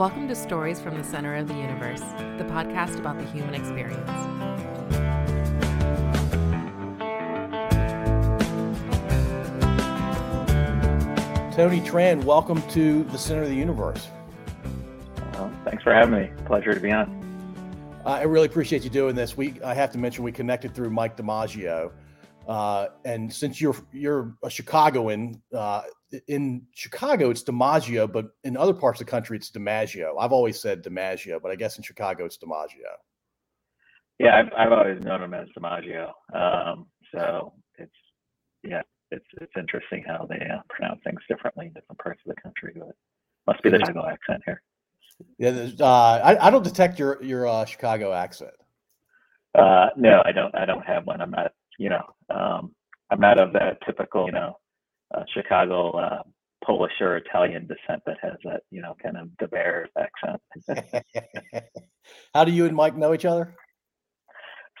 Welcome to Stories from the Center of the Universe, the podcast about the human experience. Tony Tran, welcome to the Center of the Universe. Well, thanks for having me. Pleasure to be on. Uh, I really appreciate you doing this. We I have to mention we connected through Mike DiMaggio, uh, and since you're you're a Chicagoan, uh, in Chicago it's DiMaggio, but in other parts of the country it's DiMaggio. I've always said DiMaggio, but I guess in Chicago it's DiMaggio. Yeah, I've, I've always known him as DiMaggio. Um, so it's yeah, it's it's interesting how they uh, pronounce things differently in different parts of the country, but must be the Chicago accent here. Yeah, uh, I, I don't detect your your uh, Chicago accent. Uh, no, I don't. I don't have one. I'm not. You know, um, I'm not of that typical. You know, uh, Chicago uh, Polish or Italian descent that has that. You know, kind of the bear accent. How do you and Mike know each other?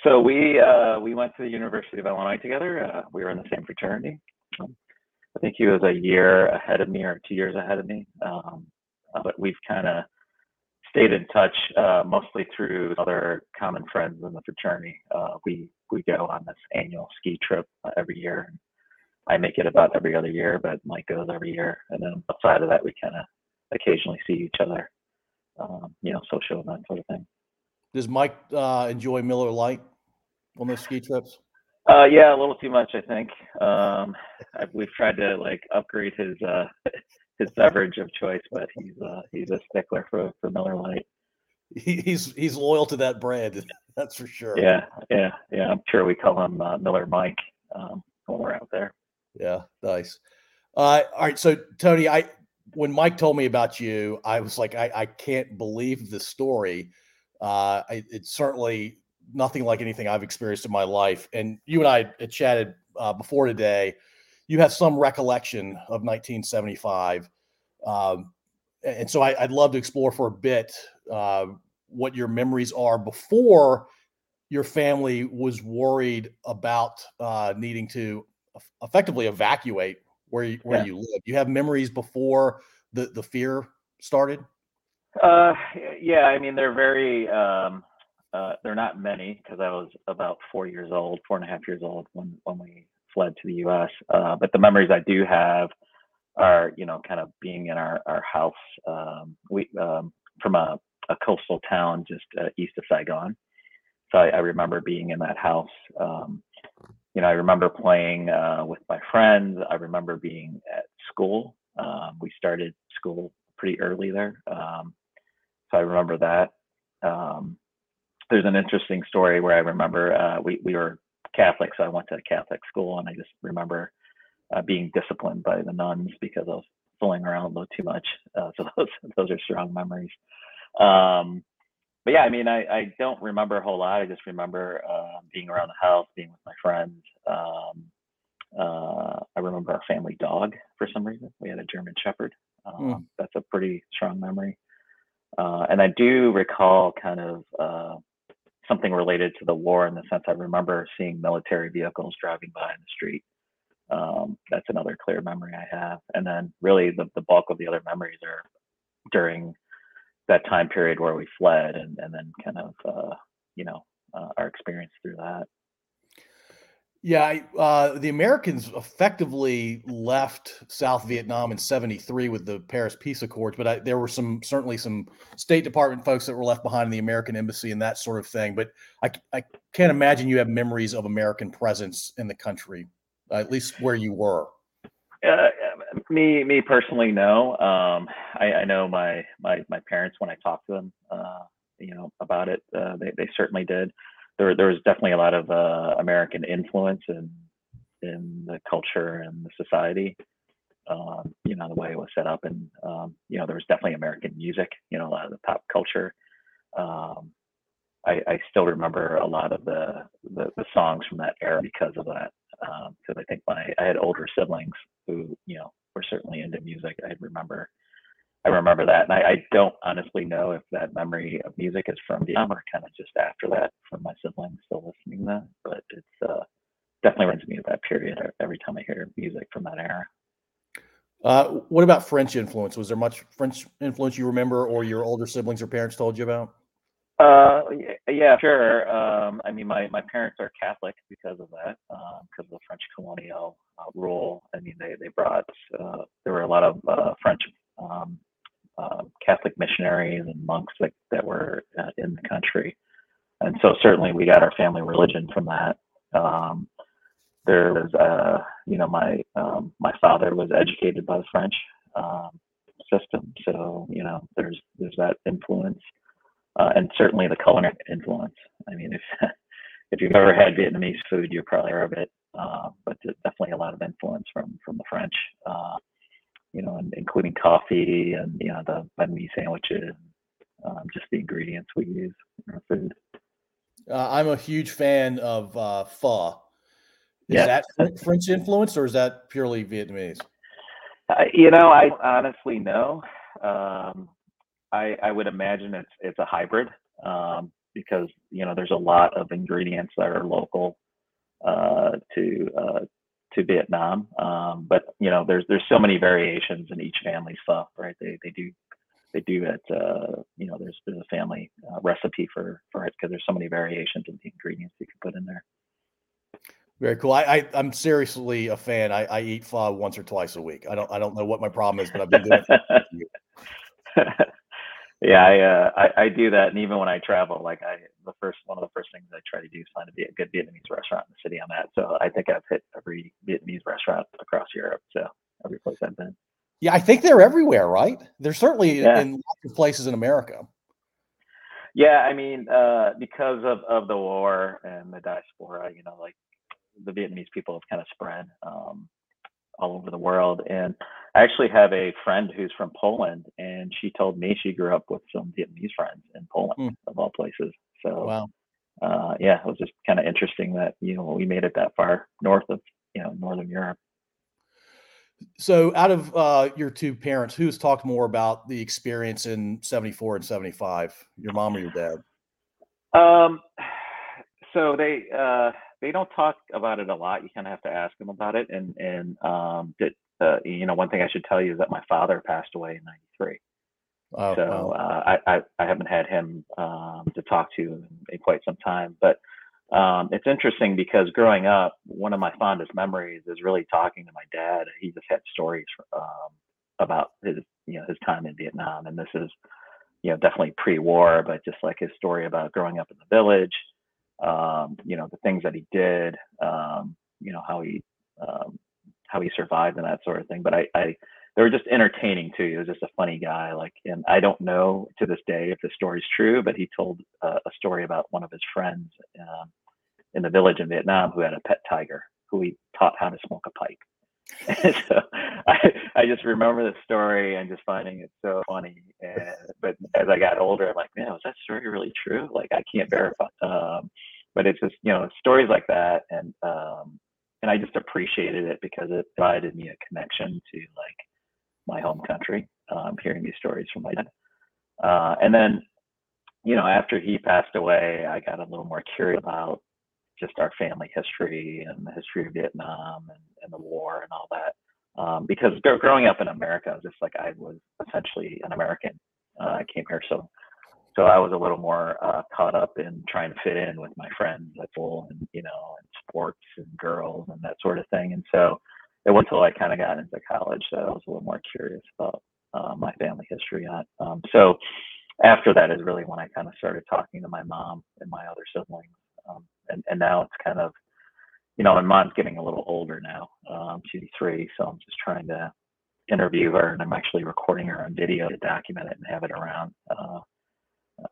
So we uh, we went to the University of Illinois together. Uh, we were in the same fraternity. Um, I think he was a year ahead of me or two years ahead of me. Um, but we've kind of stayed in touch uh, mostly through other common friends in the fraternity. Uh, we we go on this annual ski trip uh, every year. I make it about every other year, but Mike goes every year. And then outside of that, we kind of occasionally see each other, um, you know, social and that sort of thing. Does Mike uh, enjoy Miller Lite on those ski trips? Uh, yeah, a little too much, I think. Um, we've tried to like upgrade his uh, his beverage of choice, but he's uh, he's a stickler for, for Miller Lite. He, he's he's loyal to that brand, that's for sure. Yeah, yeah, yeah. I'm sure we call him uh, Miller Mike um, when we're out there. Yeah, nice. Uh, all right, so Tony, I when Mike told me about you, I was like, I, I can't believe the story. Uh, I, it's certainly nothing like anything I've experienced in my life. And you and I had chatted uh, before today you have some recollection of 1975. Um, and so I, would love to explore for a bit uh, what your memories are before your family was worried about uh, needing to effectively evacuate where you, where yeah. you live. You have memories before the the fear started. Uh, yeah, I mean they're very um, uh, they're not many because I was about four years old, four and a half years old when when we fled to the U.S. Uh, but the memories I do have are, you know, kind of being in our our house. Um, we um, from a, a coastal town just uh, east of Saigon. So I, I, remember being in that house. Um, you know, I remember playing uh, with my friends. I remember being at school. Um, we started school pretty early there, um, so I remember that. Um, there's an interesting story where I remember uh, we we were Catholic, so I went to a Catholic school, and I just remember uh, being disciplined by the nuns because I was fooling around a little too much. Uh, so those those are strong memories. Um, but yeah, I mean, I, I don't remember a whole lot. I just remember uh, being around the house, being with my friends. Um, uh, I remember our family dog for some reason. We had a German Shepherd. Um, mm. That's a pretty strong memory. Uh, and I do recall kind of uh, something related to the war in the sense I remember seeing military vehicles driving by in the street. Um, that's another clear memory I have. And then really the, the bulk of the other memories are during that time period where we fled and, and then kind of, uh, you know, uh, our experience through that. Yeah, uh, the Americans effectively left South Vietnam in '73 with the Paris Peace Accords, but I, there were some certainly some State Department folks that were left behind in the American embassy and that sort of thing. But I, I can't imagine you have memories of American presence in the country, uh, at least where you were. Me, me personally, no. Um, I, I, know my my my parents when I talked to them, uh, you know, about it, uh, they they certainly did there there was definitely a lot of uh, American influence in in the culture and the society. Um, you know the way it was set up, and um, you know there was definitely American music. You know a lot of the pop culture. Um, I, I, still remember a lot of the, the, the songs from that era because of that. Because um, I think my I had older siblings who you know were certainly into music. I remember I remember that, and I, I, don't honestly know if that memory of music is from Vietnam or kind of just after that from my siblings still listening to that. But it's uh, definitely reminds me of that period every time I hear music from that era. Uh, what about French influence? Was there much French influence you remember, or your older siblings or parents told you about? Uh, yeah, sure. Um, I mean, my, my parents are Catholic because of that, because um, of the French colonial uh, rule. I mean, they they brought uh, there were a lot of uh, French um, uh, Catholic missionaries and monks that that were uh, in the country, and so certainly we got our family religion from that. Um, there was, uh, you know, my um, my father was educated by the French um, system, so you know, there's there's that influence uh, and certainly the culinary influence. I mean, if if you've ever had Vietnamese food, you're probably aware of it. Uh, but definitely a lot of influence from from the French. Uh, you know, and including coffee and you know the banh mi sandwiches, um, just the ingredients we use in our food. Uh, I'm a huge fan of uh, pho. Is yeah. that French influence or is that purely Vietnamese? Uh, you know, I honestly know. Um, I, I would imagine it's it's a hybrid um, because you know there's a lot of ingredients that are local uh, to uh, to Vietnam, um, but you know there's there's so many variations in each family stuff, right? They they do they do it. Uh, you know, there's there's a family uh, recipe for for it because there's so many variations in the ingredients you can put in there. Very cool. I, I am seriously a fan. I, I eat pho once or twice a week. I don't I don't know what my problem is, but I've been doing it. yeah, I, uh, I, I do that, and even when I travel, like I the first one of the first things I try to do is find a, a good Vietnamese restaurant in the city I'm at. So I think I've hit every Vietnamese restaurant across Europe. So every place I've been. Yeah, I think they're everywhere, right? They're certainly yeah. in lots of places in America. Yeah, I mean, uh, because of, of the war and the diaspora, you know, like the Vietnamese people have kind of spread. Um, all over the world. And I actually have a friend who's from Poland, and she told me she grew up with some Vietnamese friends in Poland, mm. of all places. So, wow. uh, yeah, it was just kind of interesting that you know we made it that far north of you know northern Europe. So, out of uh, your two parents, who's talked more about the experience in '74 and '75? Your mom or your dad? Um, so they uh, they don't talk about it a lot. You kind of have to ask them about it. And and um, that uh, you know, one thing I should tell you is that my father passed away in '93. Oh, so wow. uh, I, I, I haven't had him um, to talk to in, in, quite some time. But um, it's interesting because growing up, one of my fondest memories is really talking to my dad. He just had stories um, about his you know his time in Vietnam, and this is you know definitely pre-war, but just like his story about growing up in the village um, you know, the things that he did, um, you know, how he um, how he survived and that sort of thing. But I, I they were just entertaining too. He was just a funny guy. Like, and I don't know to this day if the story's true, but he told uh, a story about one of his friends um, in the village in Vietnam who had a pet tiger who he taught how to smoke a pipe. so I, I just remember the story and just finding it so funny. And but as I got older, I'm like, man, was that story really true? Like I can't verify. Um, but it's just you know stories like that, and um, and I just appreciated it because it provided me a connection to like my home country. Um, hearing these stories from my dad, uh, and then you know after he passed away, I got a little more curious about just our family history and the history of Vietnam and, and the war and all that. Um, because growing up in America, just like I was essentially an American, uh, I came here, so so I was a little more uh, caught up in trying to fit in with my friends at school and you know and sports and girls and that sort of thing. And so it wasn't until I kind of got into college that I was a little more curious about uh, my family history. Um, so after that is really when I kind of started talking to my mom and my other siblings um, and, and now it's kind of, you know, and mom's getting a little older now. Um, she's three, so I'm just trying to interview her, and I'm actually recording her on video to document it and have it around uh,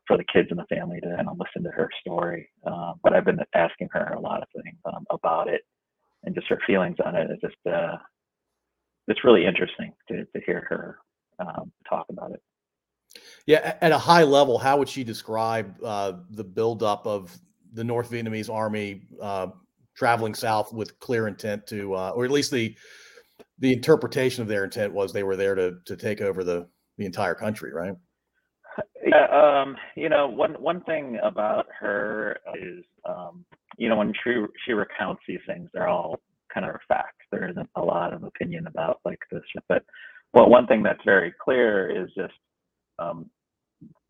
for the kids in the family to listen to her story. Uh, but I've been asking her a lot of things um, about it and just her feelings on it. It's just uh, it's really interesting to to hear her um, talk about it. Yeah, at a high level, how would she describe uh, the buildup of the North Vietnamese army uh, traveling south with clear intent to, uh, or at least the the interpretation of their intent was they were there to to take over the the entire country, right? Yeah, um, you know, one one thing about her is, um, you know, when she she recounts these things, they're all kind of facts, there isn't a lot of opinion about like this. But well, one thing that's very clear is just um,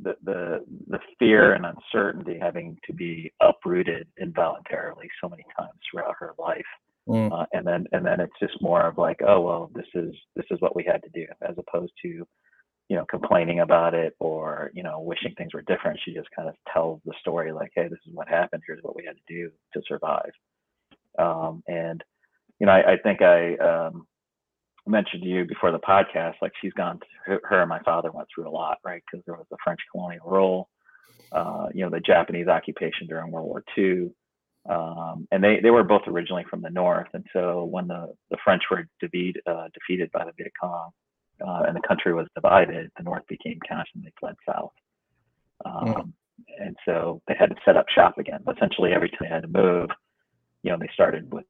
the the the fear and uncertainty having to be uprooted involuntarily so many times throughout her life. Mm. Uh, and then and then it's just more of like, oh well, this is this is what we had to do, as opposed to you know, complaining about it or, you know, wishing things were different. She just kind of tells the story like, hey, this is what happened. Here's what we had to do to survive. Um, and, you know, I, I think I um, mentioned to you before the podcast, like she's gone, to, her and my father went through a lot, right? Because there was the French colonial rule, uh, you know, the Japanese occupation during World War II. Um, and they, they were both originally from the north. And so when the, the French were defeat, uh, defeated by the Viet Cong, uh, and the country was divided, the North became cash and they fled south. Um, mm. And so they had to set up shop again. Essentially, every time they had to move, you know, they started with,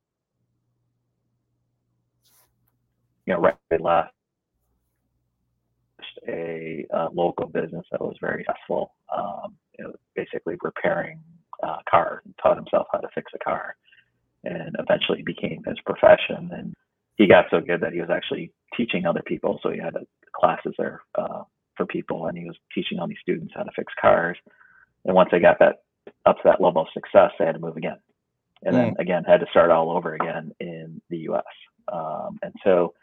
you know, right they left a uh, local business that was very successful. Um, you know, basically repairing uh, cars and taught himself how to fix a car, and eventually became his profession. And he got so good that he was actually teaching other people. So he had a, classes there uh, for people, and he was teaching all these students how to fix cars. And once they got that up to that level of success, they had to move again, and mm. then again had to start all over again in the U.S. Um, and so,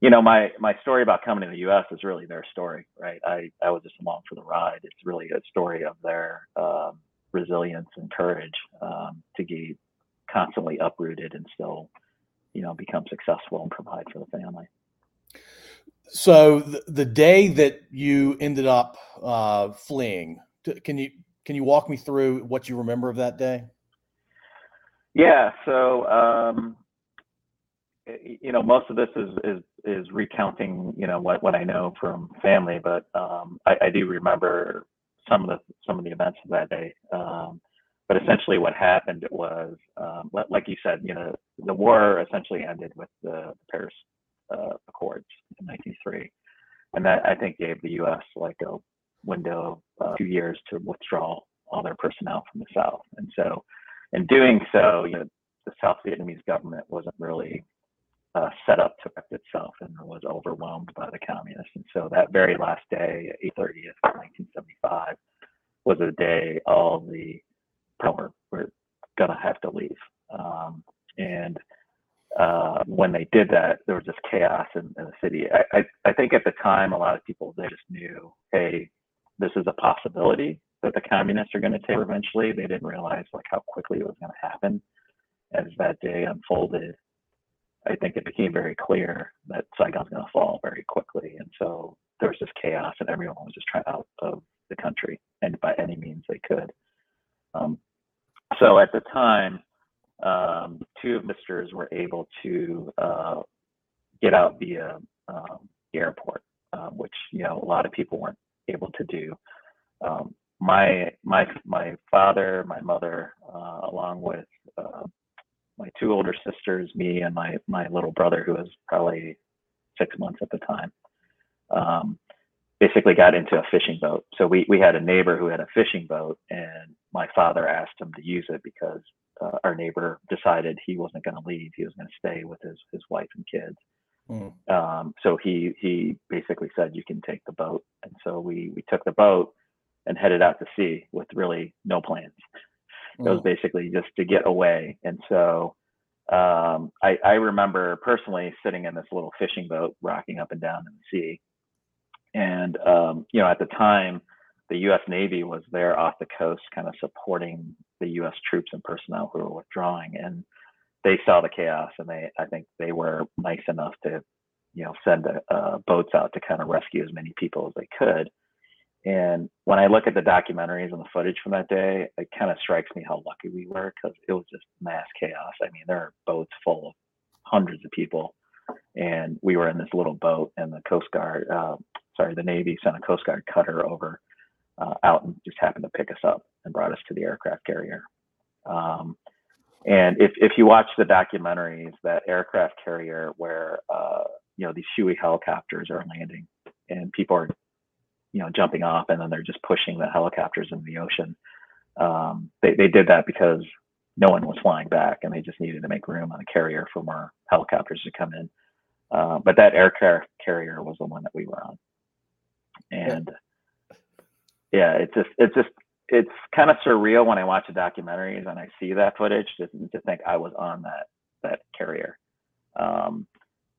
you know, my my story about coming to the U.S. is really their story, right? I I was just along for the ride. It's really a story of their um, resilience and courage um, to get constantly uprooted and still you know become successful and provide for the family. So the, the day that you ended up uh, fleeing can you can you walk me through what you remember of that day? Yeah so um, you know most of this is is is recounting you know what what i know from family but um, I, I, do remember some of the some of the events of that day. Um, but essentially, what happened was, um, like you said, you know, the war essentially ended with the Paris uh, Accords in 1903, and that I think gave the U.S. like a window of uh, two years to withdraw all their personnel from the South. And so, in doing so, you know, the South Vietnamese government wasn't really uh, set up to protect itself and was overwhelmed by the communists. And so that very last day, 8:30th, 1975, was a day all the we're, we're gonna have to leave. Um, and uh, when they did that, there was just chaos in, in the city. I, I, I, think at the time, a lot of people they just knew, hey, this is a possibility that the communists are going to take eventually. They didn't realize like how quickly it was going to happen. As that day unfolded, I think it became very clear that Saigon's going to fall very quickly, and so there was just chaos, and everyone was just trying out of the country, and by any means they could. Um, so at the time, um, two of the sisters were able to uh, get out via um, the airport, uh, which you know a lot of people weren't able to do. Um, my my my father, my mother, uh, along with uh, my two older sisters, me, and my my little brother, who was probably six months at the time. Basically got into a fishing boat. So we, we had a neighbor who had a fishing boat, and my father asked him to use it because uh, our neighbor decided he wasn't going to leave; he was going to stay with his his wife and kids. Mm. Um, so he he basically said, "You can take the boat," and so we we took the boat and headed out to sea with really no plans. Mm. It was mm. basically just to get away, and so. Um, I, I remember personally sitting in this little fishing boat, rocking up and down in the sea, and um, you know, at the time, the U.S. Navy was there off the coast, kind of supporting the U.S. troops and personnel who were withdrawing, and they saw the chaos, and they, I think, they were nice enough to, you know, send uh, boats out to kind of rescue as many people as they could. And when I look at the documentaries and the footage from that day, it kind of strikes me how lucky we were because it was just mass chaos. I mean, there are boats full of hundreds of people, and we were in this little boat, and the Coast Guard, uh, sorry, the Navy sent a Coast Guard cutter over uh, out and just happened to pick us up and brought us to the aircraft carrier. Um, and if, if you watch the documentaries, that aircraft carrier where uh, you know these Huey helicopters are landing and people are you know jumping off and then they're just pushing the helicopters in the ocean. Um, they they did that because no one was flying back and they just needed to make room on the carrier for more helicopters to come in. Uh, but that aircraft carrier was the one that we were on, and yeah, it's just it's just it's kind of surreal when I watch the documentaries and I see that footage to, to think I was on that that carrier, um,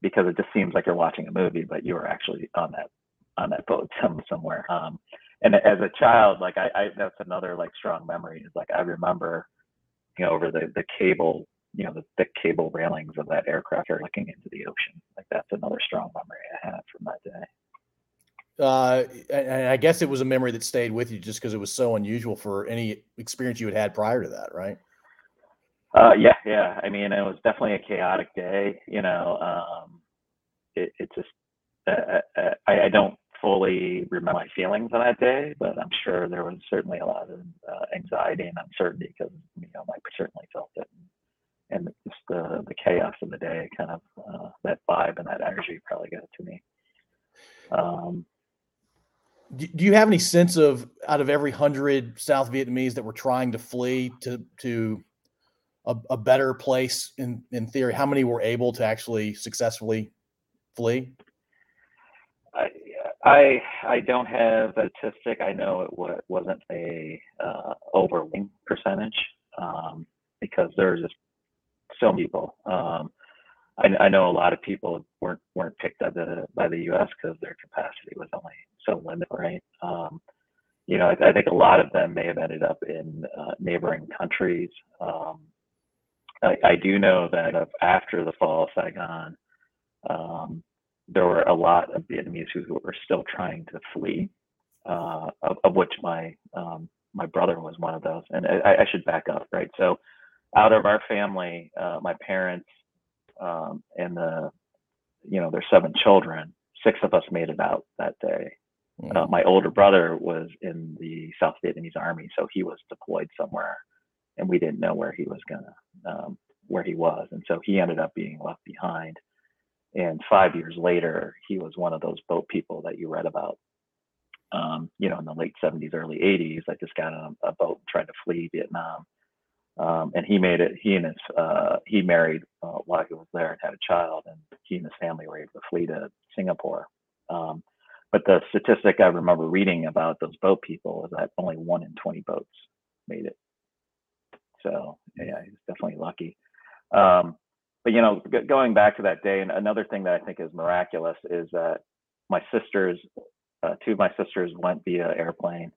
because it just seems like you're watching a movie, but you were actually on that on that boat some, somewhere. Um, and as a child, like I, I that's another like strong memory is like I remember, you know, over the the cable you know the thick cable railings of that aircraft are looking into the ocean. Like that's another strong memory I have from that day. Uh, and I guess it was a memory that stayed with you just because it was so unusual for any experience you had had prior to that, right? Uh, yeah, yeah. I mean, it was definitely a chaotic day. You know, um, it, it just uh, uh, I, I don't fully remember my feelings on that day, but I'm sure there was certainly a lot of uh, anxiety and uncertainty because you know I certainly felt it. And, and just the the chaos of the day, kind of uh, that vibe and that energy probably got to me. Um, do you have any sense of out of every hundred South Vietnamese that were trying to flee to to a, a, better place in in theory, how many were able to actually successfully flee? I I, don't have a statistic. I know it wasn't a uh, overwhelming percentage um, because there's just so many people. Um, I, I, know a lot of people weren't weren't picked by the by the U.S. because their capacity was only so limited, right? Um, you know, I, I, think a lot of them may have ended up in uh, neighboring countries. Um, I, I, do know that after the fall of Saigon, um, there were a lot of Vietnamese who were still trying to flee, uh, of, of, which my um, my brother was one of those. And I, I should back up, right? So out of our family, uh, my parents um, and the, you know, their seven children, six of us made it out that day. Mm. Uh, my older brother was in the South Vietnamese army, so he was deployed somewhere, and we didn't know where he was gonna, um, where he was, and so he ended up being left behind. And five years later, he was one of those boat people that you read about, um, you know, in the late 70s, early 80s, that just got on a boat and tried to flee Vietnam um, and he made it. He and his uh, he married uh, while he was there and had a child, and he and his family were able to flee to Singapore. Um, but the statistic I remember reading about those boat people is that only one in 20 boats made it. So yeah, he's definitely lucky. Um, but you know, g- going back to that day, and another thing that I think is miraculous is that my sisters, uh, two of my sisters went via airplane.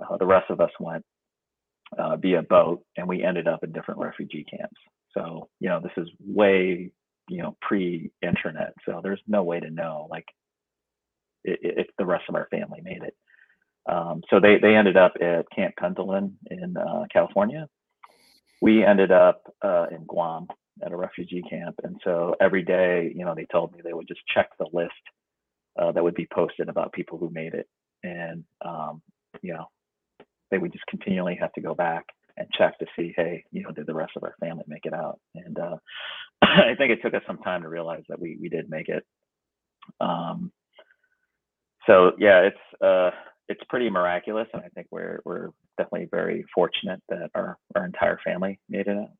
Uh, the rest of us went uh, via boat, and we ended up in different refugee camps. So you know, this is way you know pre-internet, so there's no way to know like if the rest of our family made it. Um, so they they ended up at Camp Pendleton in uh, California. We ended up uh, in Guam at a refugee camp, and so every day, you know, they told me they would just check the list uh, that would be posted about people who made it, and um, you know, they would just continually have to go back and check to see, hey, you know, did the rest of our family make it out? And uh, I think it took us some time to realize that we we did make it. Um, so yeah, it's uh, it's pretty miraculous, and I think we're we're definitely very fortunate that our our entire family made it out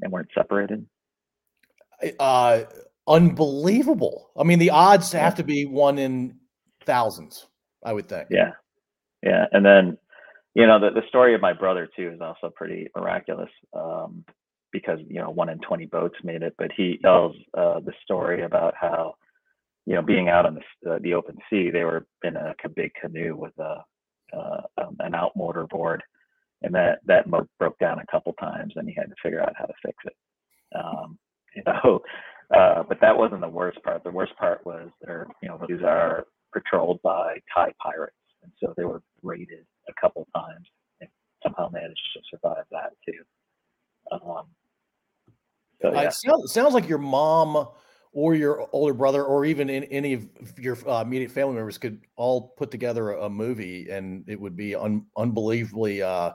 and weren't separated. Uh, unbelievable. I mean, the odds have to be one in thousands. I would think. Yeah, yeah, and then you know the, the story of my brother too is also pretty miraculous um, because you know one in 20 boats made it but he tells uh, the story about how you know being out on the, uh, the open sea they were in a, a big canoe with a uh, um, an out motor board and that that broke down a couple times and he had to figure out how to fix it. Um, you know uh, but that wasn't the worst part. The worst part was they're you know these are patrolled by thai pirates and so they were raided a couple times and somehow managed to survive that too. Um, so, yeah. It sounds, sounds like your mom or your older brother or even in, any of your uh, immediate family members could all put together a, a movie and it would be un, unbelievably uh,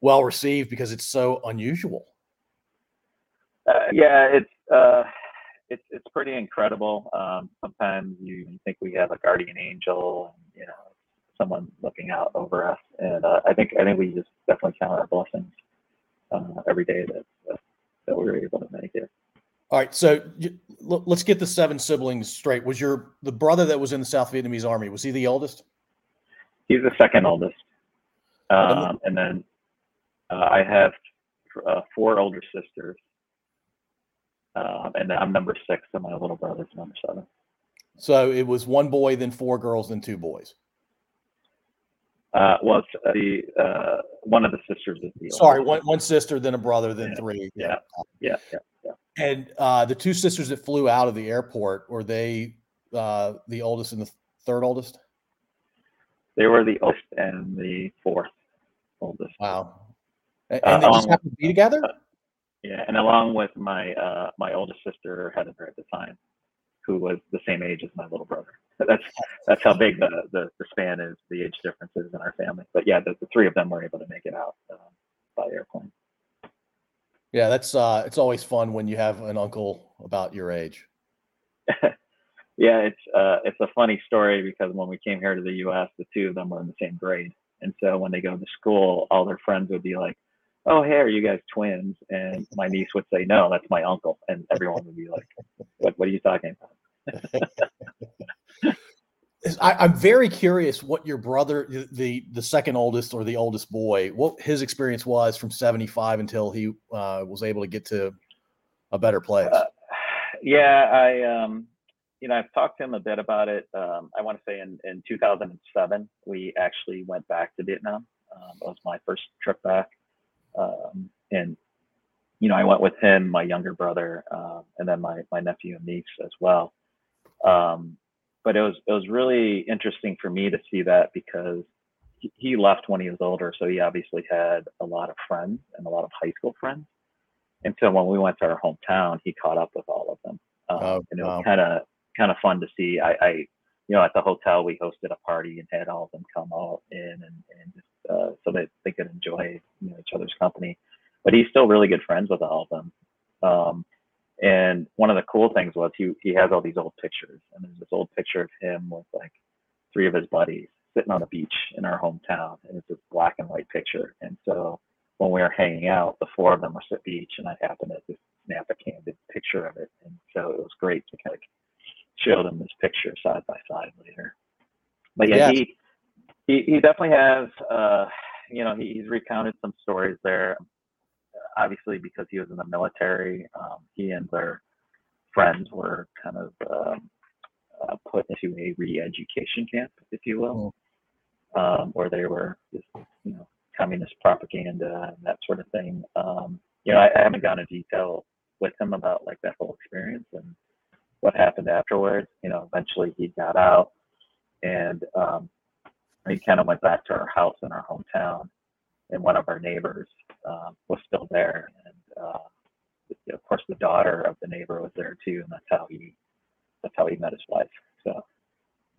well received because it's so unusual. Uh, yeah, it's uh, it's it's pretty incredible. Um, sometimes you think we have a guardian angel, and, you know, someone looking out over us. And uh, I think I think we just definitely count our blessings uh, every day that, that, we were able to make it. All right, so let's get the seven siblings straight. Was your the brother that was in the South Vietnamese army? Was he the oldest? He's the second oldest, um, and then uh, I have uh, four older sisters, um, and I'm number six, and my little brother's number seven. So it was one boy, then four girls, then two boys. Uh, well, the uh, one of the sisters is the sorry, one one sister, then a brother, then yeah. three. Yeah, yeah, yeah, yeah. And uh, the two sisters that flew out of the airport were they uh, the oldest and the third oldest? They were the oldest and the fourth oldest. Wow. And, and they just happened to be together. Yeah, and along with my uh, my oldest sister's daughter at the time, who was the same age as my little brother. That's that's how big the, the, the span is, the age differences in our family. But yeah, the, the three of them were able to make it out um, by airplane. Yeah, that's uh, it's always fun when you have an uncle about your age. yeah, it's uh, it's a funny story because when we came here to the U.S., the two of them were in the same grade, and so when they go to school, all their friends would be like, "Oh, hey, are you guys twins?" And my niece would say, "No, that's my uncle," and everyone would be like, "What? What are you talking about?" I, am very curious what your brother, the the second oldest or the oldest boy, what his experience was from '75 until he uh, was able to get to a better place. Uh, yeah, I um, you know I've talked to him a bit about it. Um, I want to say in in 2007 we actually went back to Vietnam. Um, it was my first trip back, um, and you know I went with him, my younger brother, uh, and then my my nephew and niece as well. Um, but it was it was really interesting for me to see that because he, he left when he was older, so he obviously had a lot of friends and a lot of high school friends. And so when we went to our hometown, he caught up with all of them, um, oh, and it was kind of kind of fun to see. I, I, you know, at the hotel we hosted a party and had all of them come out in and, and just uh, so that they could enjoy you know, each other's company. But he's still really good friends with all of them. Um, and one of the cool things was he he has all these old pictures, and there's this old picture of him with like three of his buddies sitting on a beach in our hometown, and it's this black and white picture. And so when we were hanging out, the four of them were at the beach, and I happened to just snap a candid picture of it, and so it was great to kind of show them this picture side by side later. But yeah, he, he he definitely has. Uh, you know, he, he's recounted some stories there obviously because he was in the military, um, he and their friends were kind of um, uh, put into a re-education camp, if you will, mm-hmm. um, where they were just, you know, communist propaganda and that sort of thing. Um, you know, I, I haven't gone into detail with him about like that whole experience and what happened afterwards. You know, eventually he got out and um, he kind of went back to our house in our hometown and one of our neighbors uh, was still there, and uh, of course the daughter of the neighbor was there too, and that's how he that's how he met his wife. So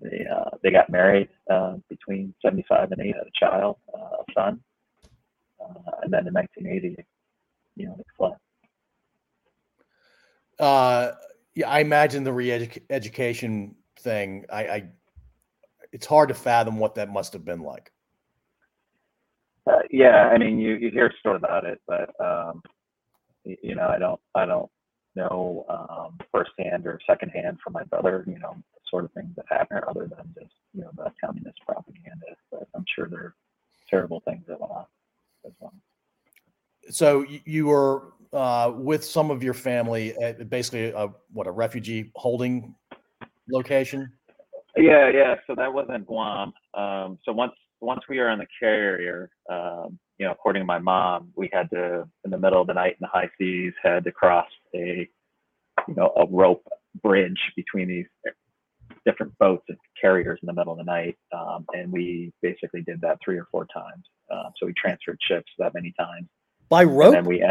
they uh, they got married uh, between 75 and 8 had a child, uh, a son, uh, and then in 1980, you know, they fled. Uh, yeah, I imagine the re-education thing. I, I, it's hard to fathom what that must have been like. Uh, yeah, I mean, you, you hear stories about it, but um, you, you, know, I don't, I don't know um, firsthand or secondhand from my brother, you know, the sort of things that happened, other than just you know the communist propaganda. But I'm sure there are terrible things that went on as well. So you were uh, with some of your family at basically a, what a refugee holding location. Yeah, yeah. So that wasn't Guam. Um, so once once we were on the carrier, um, you know, according to my mom, we had to, in the middle of the night in the high seas, had to cross a, you know, a rope bridge between these different boats and carriers in the middle of the night. Um, and we basically did that three or four times. Uh, so we transferred ships that many times. By rope? And we,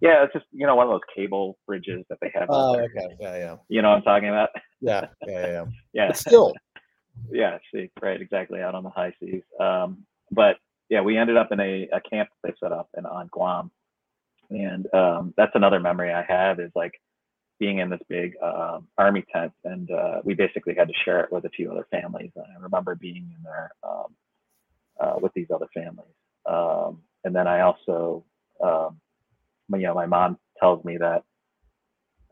yeah, it's just, you know, one of those cable bridges that they have. Oh, okay. Yeah, yeah. You know what I'm talking about? Yeah, yeah, yeah. yeah. But still, yeah, see, right, exactly, out on the high seas. Um, but yeah, we ended up in a, a camp they set up in on Guam, and um, that's another memory I have is like being in this big uh, army tent, and uh, we basically had to share it with a few other families. And I remember being in there um, uh, with these other families, um, and then I also, um, you know, my mom tells me that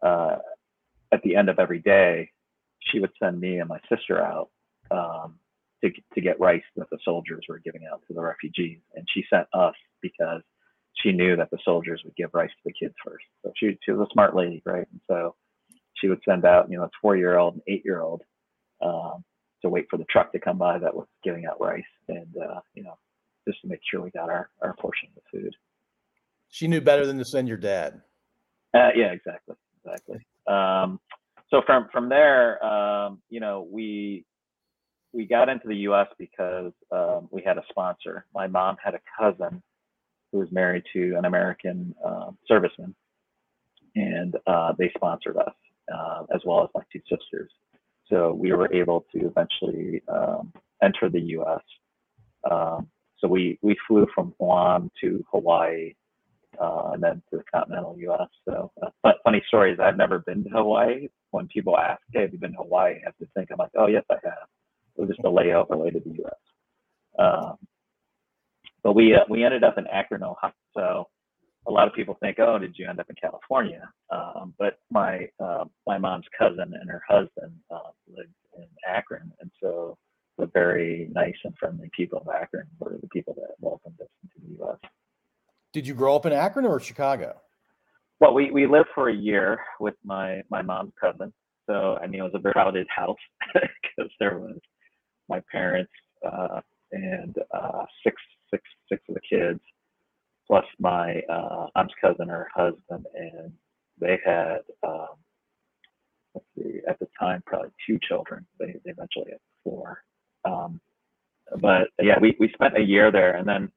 uh, at the end of every day, she would send me and my sister out um, to to get rice that the soldiers were giving out to the refugees, and she sent us because she knew that the soldiers would give rice to the kids first. So she she was a smart lady, right? And so she would send out, you know, a four year old and eight year old um, to wait for the truck to come by that was giving out rice, and uh, you know, just to make sure we got our our portion. She knew better than to send your dad. Uh, yeah, exactly, exactly. Um, so from from there, um, you know, we we got into the U.S. because um, we had a sponsor. My mom had a cousin who was married to an American uh, serviceman, and uh, they sponsored us uh, as well as my two sisters. So we were able to eventually um, enter the U.S. Um, so we we flew from Guam to Hawaii uh, and then to the continental U.S. So, uh, funny story is I've never been to Hawaii. When people ask, "Hey, have you been to Hawaii?" I have to think. I'm like, "Oh, yes, I have." It was just a layover way to the U.S. Um, but we uh, we ended up in Akron, Ohio. So a lot of people think, "Oh, did you end up in California?" Um, but my uh, my mom's cousin and her husband uh, lived in Akron, and so the very nice and friendly people of Akron were the people that welcomed us into the U.S. Did you grow up in Akron or Chicago? Well, we, we lived for a year with my, my mom's cousin. So, I mean, it was a very crowded house because there was my parents uh, and uh, six, six, six of the kids, plus my uh, aunt's cousin, her husband, and they had, um, let's see, at the time, probably two children. They, they eventually had four. Um, but yeah, we, we spent a year there. And then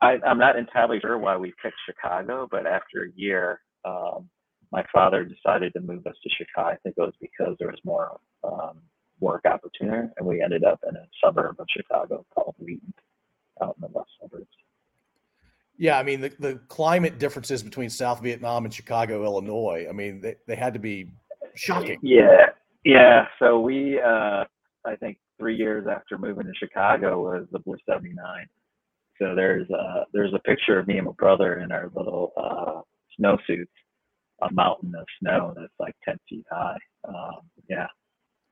I, am not entirely sure why we picked Chicago, but after a year, um, my father decided to move us to Chicago. I think it was because there was more um, work opportunity, and we ended up in a suburb of Chicago called Wheaton, out in the west suburbs. Yeah, I mean the, the climate differences between South Vietnam and Chicago, Illinois. I mean they, they had to be shocking. Yeah, yeah. So we, uh, I think, three years after moving to Chicago was the Blizzard '79 so there's uh, there's a picture of me and my brother in our little uh, snowsuits, a mountain of snow that's like 10 feet high. Um, yeah,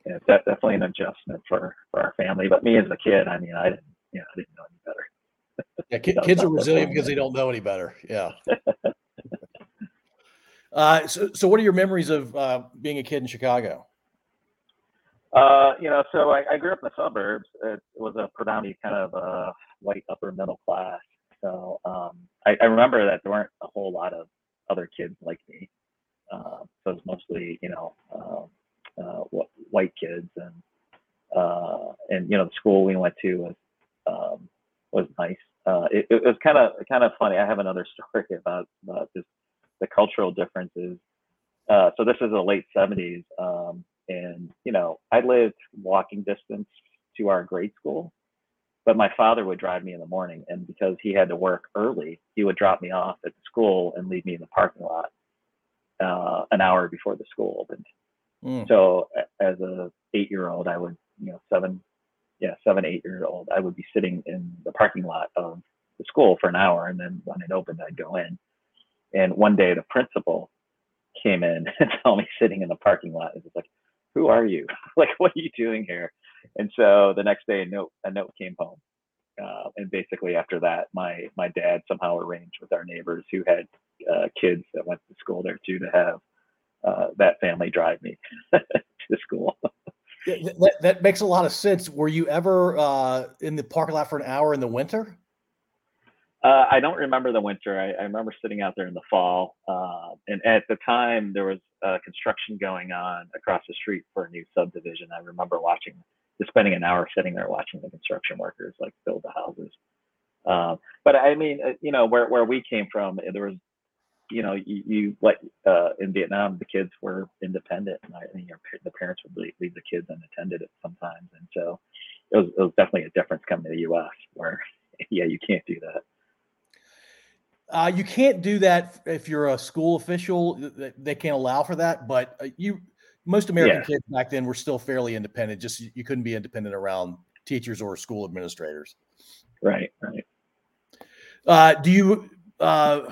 yeah, that's definitely an adjustment for for our family. But me as a kid, I mean, I didn't, you know, I didn't know any better. yeah, kids, kids are resilient because they don't know any better. Yeah. uh, so, so what are your memories of uh, being a kid in Chicago? Uh, you know, so I, I, grew up in the suburbs. It was a predominantly kind of uh, white upper middle class. So um, I, I, remember that there weren't a whole lot of other kids like me. Uh, so it was mostly, you know, uh, uh, white kids, and uh, and you know, the school we went to was um, was nice. It, it, was kind of kind of funny. I have another story about about just the cultural differences. so this is the late '70s. Um, and, you know, I lived walking distance to our grade school, but my father would drive me in the morning. And because he had to work early, he would drop me off at the school and leave me in the parking lot uh, an hour before the school opened. Mm. So as a eight year old, I would, you know, seven, yeah, seven, eight year old, I would be sitting in the parking lot of the school for an hour. And then when it opened, I'd go in. And one day the principal came in and saw me sitting in the parking lot. It was like, who are you? like, what are you doing here? And so the next day, a note a note came home, uh, and basically after that, my my dad somehow arranged with our neighbors who had uh, kids that went to school there too to have uh, that family drive me to school. that, that makes a lot of sense. Were you ever uh, in the parking lot for an hour in the winter? Uh, I don't remember the winter. I, I, remember sitting out there in the fall, uh, and at the time there was uh, construction going on across the street for a new subdivision. I remember watching, just spending an hour sitting there watching the construction workers like build the houses. Um, but I mean, uh, you know, where where we came from, there was, you know, you, you like uh, in Vietnam, the kids were independent, and I, mean, your, the parents would leave, leave the kids unattended at sometimes, and so it was, it was definitely a difference coming to the U.S. where, yeah, you can't do that. Uh, you can't do that if you're a school official. They can't allow for that. But uh, you, most American yeah. kids back then were still fairly independent. Just you couldn't be independent around teachers or school administrators. Right. Right. Uh, do you? Uh,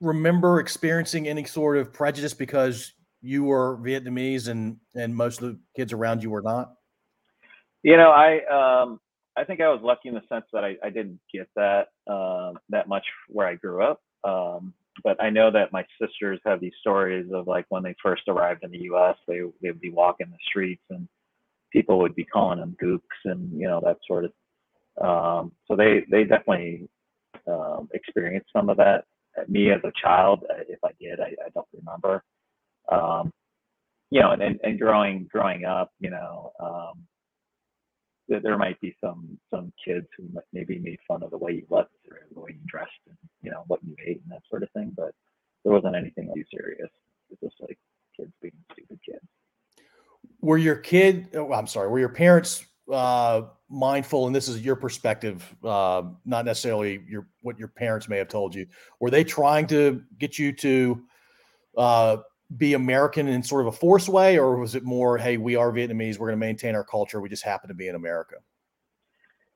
remember experiencing any sort of prejudice because you were Vietnamese and and most of the kids around you were not? You know, I um, I think I was lucky in the sense that I, I didn't get that uh, that much where I grew up. Um, but I know that my sisters have these stories of like when they first arrived in the U.S., they they would be walking the streets and people would be calling them gooks and you know that sort of. Um, so they they definitely um, experienced some of that. Me as a child, if I did, I, I don't remember. Um, you know, and, and, and growing growing up, you know, um, there might be some some kids who maybe made fun of the way you looked or the way you dressed and you know what you ate and that sort of thing but there wasn't anything too serious. It was just like kids being stupid kids. Were your kid oh, i'm sorry were your parents uh, mindful and this is your perspective uh, not necessarily your what your parents may have told you were they trying to get you to uh, be American in sort of a forced way, or was it more, hey, we are Vietnamese, we're going to maintain our culture, we just happen to be in America?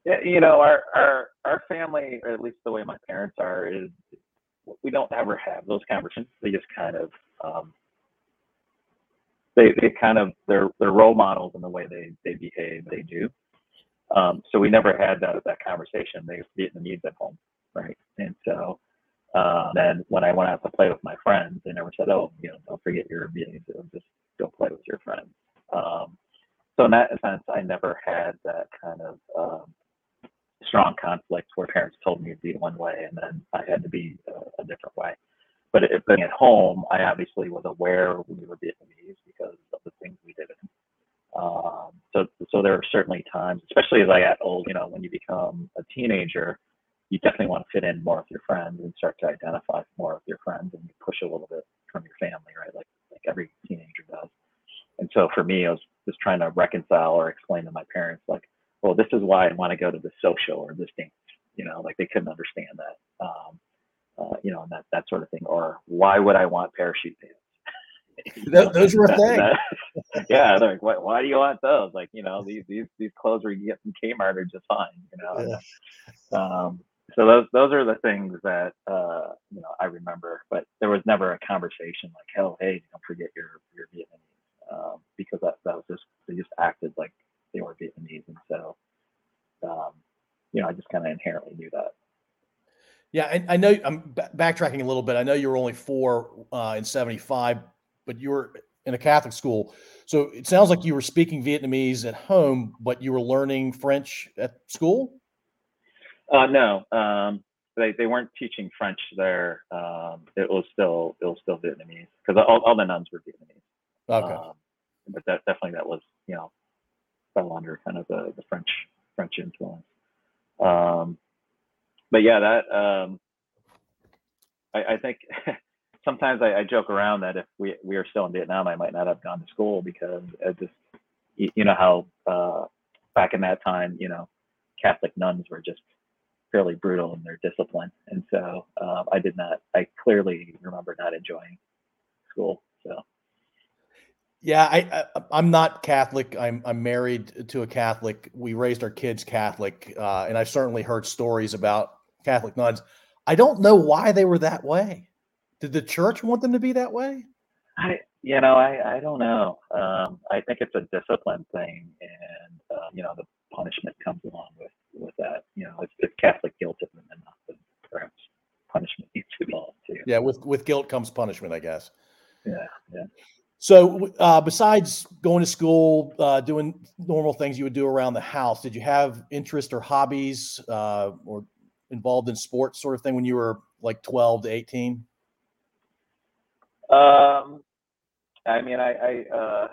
Yeah, you know, our our our family, or at least the way my parents are, is we don't ever have those conversations. They just kind of um, they they kind of they're they're role models in the way they they behave, they do. Um, so we never had that that conversation. They Vietnamese at home, right? And so uh, then when I went out to play with my friends, they never said, "Oh, you know, don't forget your meetings. Just go play with your friends." Um, so in that sense, I never had that kind of um, strong conflict where parents told me to be one way and then I had to be a, a different way. But it, being at home, I obviously was aware we were Vietnamese because of the things we did. Um, so, so there were certainly times, especially as I got old, you know, when you become a teenager, you definitely want to fit in more with your friends and start to identify more with your friends and push a little bit from your family, right? Like like every teenager does. And so for me, I was just trying to reconcile or explain to my parents, like, well, this is why I want to go to the social or this dance. You know, like they couldn't understand that. Um, uh, you know, and that that sort of thing. Or why would I want parachute pants? those were a thing. yeah, they're like, why, why do you want those? Like, you know, these these these clothes where you get from Kmart are just fine. You know. Yeah. Um, so those those are the things that uh, you know I remember, but there was never a conversation like, "Hell, hey, don't forget your your Vietnamese," um, because that that was just they just acted like they were Vietnamese, and so um, you know I just kind of inherently knew that. Yeah, and I know I'm backtracking a little bit. I know you were only four uh, in '75, but you were in a Catholic school, so it sounds like you were speaking Vietnamese at home, but you were learning French at school. Uh, no, um, they they weren't teaching French there. Um, it was still it was still Vietnamese because all, all the nuns were Vietnamese. Okay, um, but that definitely that was you know fell under kind of the, the French French influence. Um, but yeah, that um, I, I think sometimes I, I, joke around that if we we are still in Vietnam, I might not have gone to school because I just you, you know how uh, back in that time, you know, Catholic nuns were just fairly brutal in their discipline, and so uh, I did not. I clearly remember not enjoying school. So. Yeah, I, I am not Catholic. I'm I'm married to a Catholic. We raised our kids Catholic, uh, and I've certainly heard stories about Catholic nuns. I don't know why they were that way. Did the church want them to be that way? I you know I I don't know. Um, I think it's a discipline thing, and uh, you know the punishment comes along with with that. You know, it's, it's Catholic guilt isn't and then perhaps punishment needs to be involved too. Yeah, with with guilt comes punishment, I guess. Yeah, yeah. So, uh, besides going to school, uh, doing normal things you would do around the house, did you have interest or hobbies uh, or involved in sports, sort of thing, when you were like twelve to eighteen? Um, I mean, I, I uh,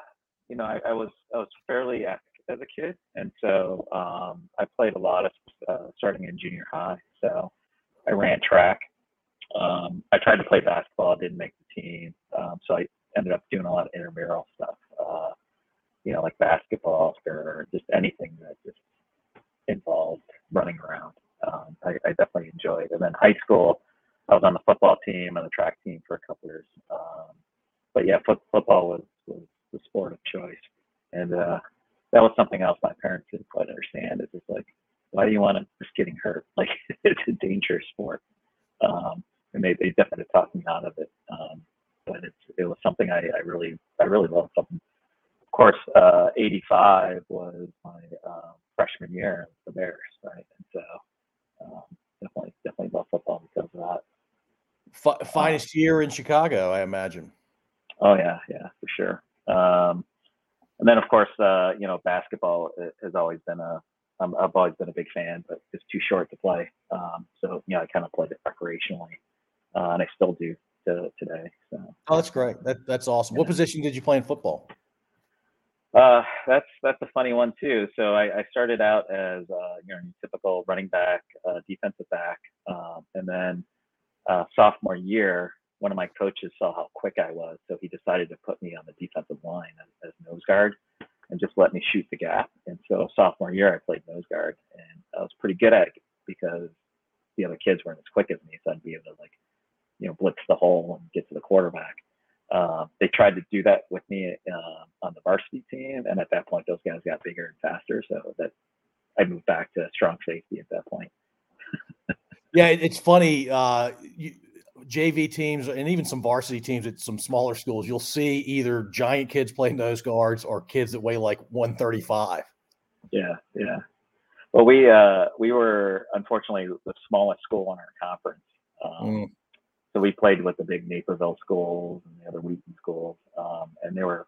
you know, I, I was I was fairly active as a kid, and so um, I played a lot of uh, starting in junior high. So I ran track. Um, I tried to play basketball, didn't make the team, um, so I ended up doing a lot of intramural stuff. Uh, you know, like basketball or just anything that just involved running around. Um, I, I, definitely enjoyed. And then high school, I was on the football team and the track team for a couple years. Um, but yeah, foot, football was, was the sport of choice. And uh, that was something else my parents didn't quite understand. It's just like, why do you want to risk getting hurt? Like it's a dangerous sport. Um, and they, they definitely talked me out of it. Um, but it's it was something I, I really I really loved. Something. Of course, uh, '85 was my uh, freshman year for the Bears, right? And so um, definitely definitely love football because of that. F- finest year in Chicago, I imagine. Oh yeah, yeah, for sure. Um, and then of course, uh, you know, basketball has always been a um, I've always been a big fan, but it's too short to play. Um, so you know, I kind of played it recreationally, uh, and I still do to today. So. Oh, that's great. That, that's awesome. Yeah. What position did you play in football? Uh, that's that's a funny one too. So I, I started out as uh, you know typical running back, uh, defensive back, um, and then uh, sophomore year, one of my coaches saw how quick I was, so he decided to put me on the defensive line as, as nose guard and just let me shoot the gap. And so sophomore year, I played nose guard, and I was pretty good at it because the other kids weren't as quick as me, so I'd be able to like, you know, blitz the hole and get to the quarterback. Uh, they tried to do that with me uh, on the varsity team, and at that point, those guys got bigger and faster, so that I moved back to strong safety at that point. yeah, it's funny. Uh, you, JV teams and even some varsity teams at some smaller schools, you'll see either giant kids playing nose guards or kids that weigh like 135. Yeah, yeah. Well, we uh, we were unfortunately the smallest school in our conference, um, mm. so we played with the big Naperville schools and the other Wheaton schools, um, and they were,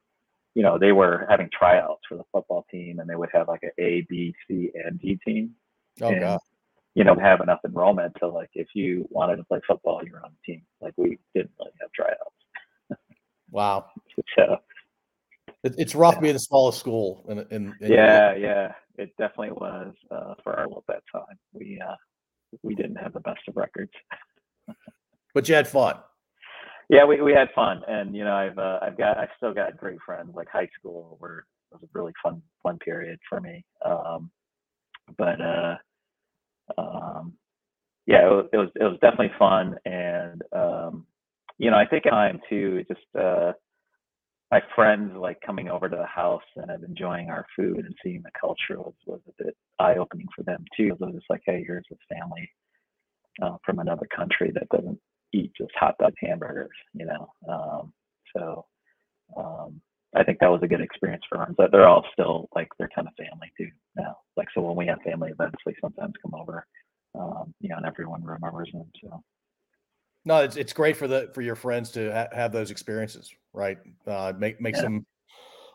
you know, they were having tryouts for the football team, and they would have like an A, B, C, and D team. Oh and, God you know, have enough enrollment to like if you wanted to play football, you were on the team. Like we didn't really have tryouts. wow. So it, it's rough yeah. being the smallest school. In, in, in yeah, yeah, it definitely was uh, for our at that time. We uh, we didn't have the best of records. but you had fun. Yeah, we, we had fun, and you know, I've uh, I've got I've still got great friends. Like high school, where it was a really fun fun period for me. Um, but uh, um, yeah, it was, it was, it was definitely fun, and um, you know, I think time too, just uh, my friends like coming over to the house and enjoying our food and seeing the culture was was a bit eye opening for them too. It was just like, hey, here's this family uh, from another country that doesn't eat just hot dog hamburgers, you know. Um, so um, I think that was a good experience for them. But they're all still like they're kind of family too now. Like so when we have family events, we sometimes come over, um, you know, and everyone remembers them. So no, it's it's great for the for your friends to ha- have those experiences, right? Uh, make makes yeah. them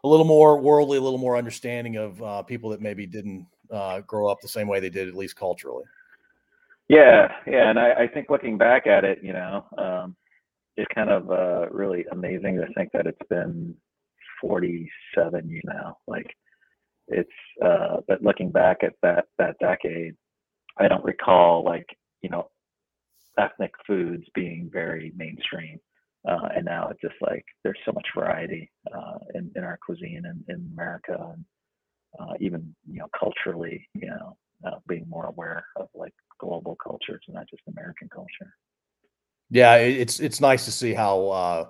a little more worldly, a little more understanding of uh, people that maybe didn't uh, grow up the same way they did, at least culturally. Yeah, yeah, and I, I think looking back at it, you know, um, it's kind of uh, really amazing to think that it's been 47 you now. Like it's, uh, but looking back at that that decade, I don't recall like you know ethnic foods being very mainstream. Uh, and now it's just like there's so much variety uh, in, in our cuisine in, in America, and uh, even you know culturally, you know, uh, being more aware of like global cultures and not just American culture. Yeah, it's it's nice to see how uh,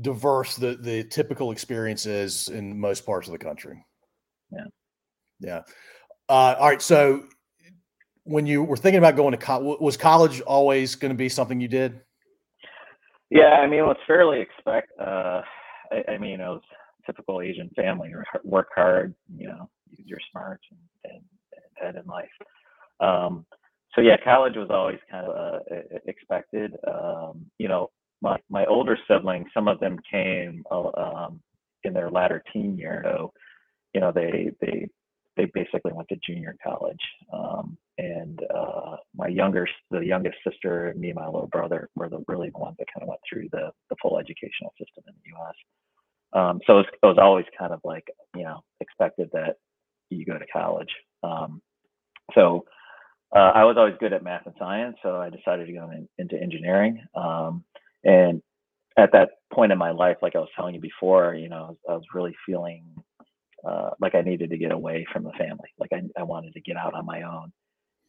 diverse the the typical experience is in most parts of the country. Yeah. Yeah. Uh, all right. So when you were thinking about going to college, was college always going to be something you did? Yeah, I mean, it was fairly expect. Uh, I, I, mean, it was typical Asian family: work hard, you know, use your smarts and, and, and head in life. Um, so yeah, college was always kind of uh, expected. Um, you know, my my older siblings, some of them came uh, um, in their latter teen year. So, you know, they they they basically went to junior college. Um, and uh, my younger, the youngest sister, and me and my little brother were the really the ones that kind of went through the the full educational system in the U.S. Um, so it was, it was, always kind of like you know expected that you go to college. Um, so uh, I was always good at math and science, so I decided to go in, into engineering. Um, and at that point in my life, like I was telling you before, you know, I was really feeling uh, like I needed to get away from the family. Like I, I wanted to get out on my own.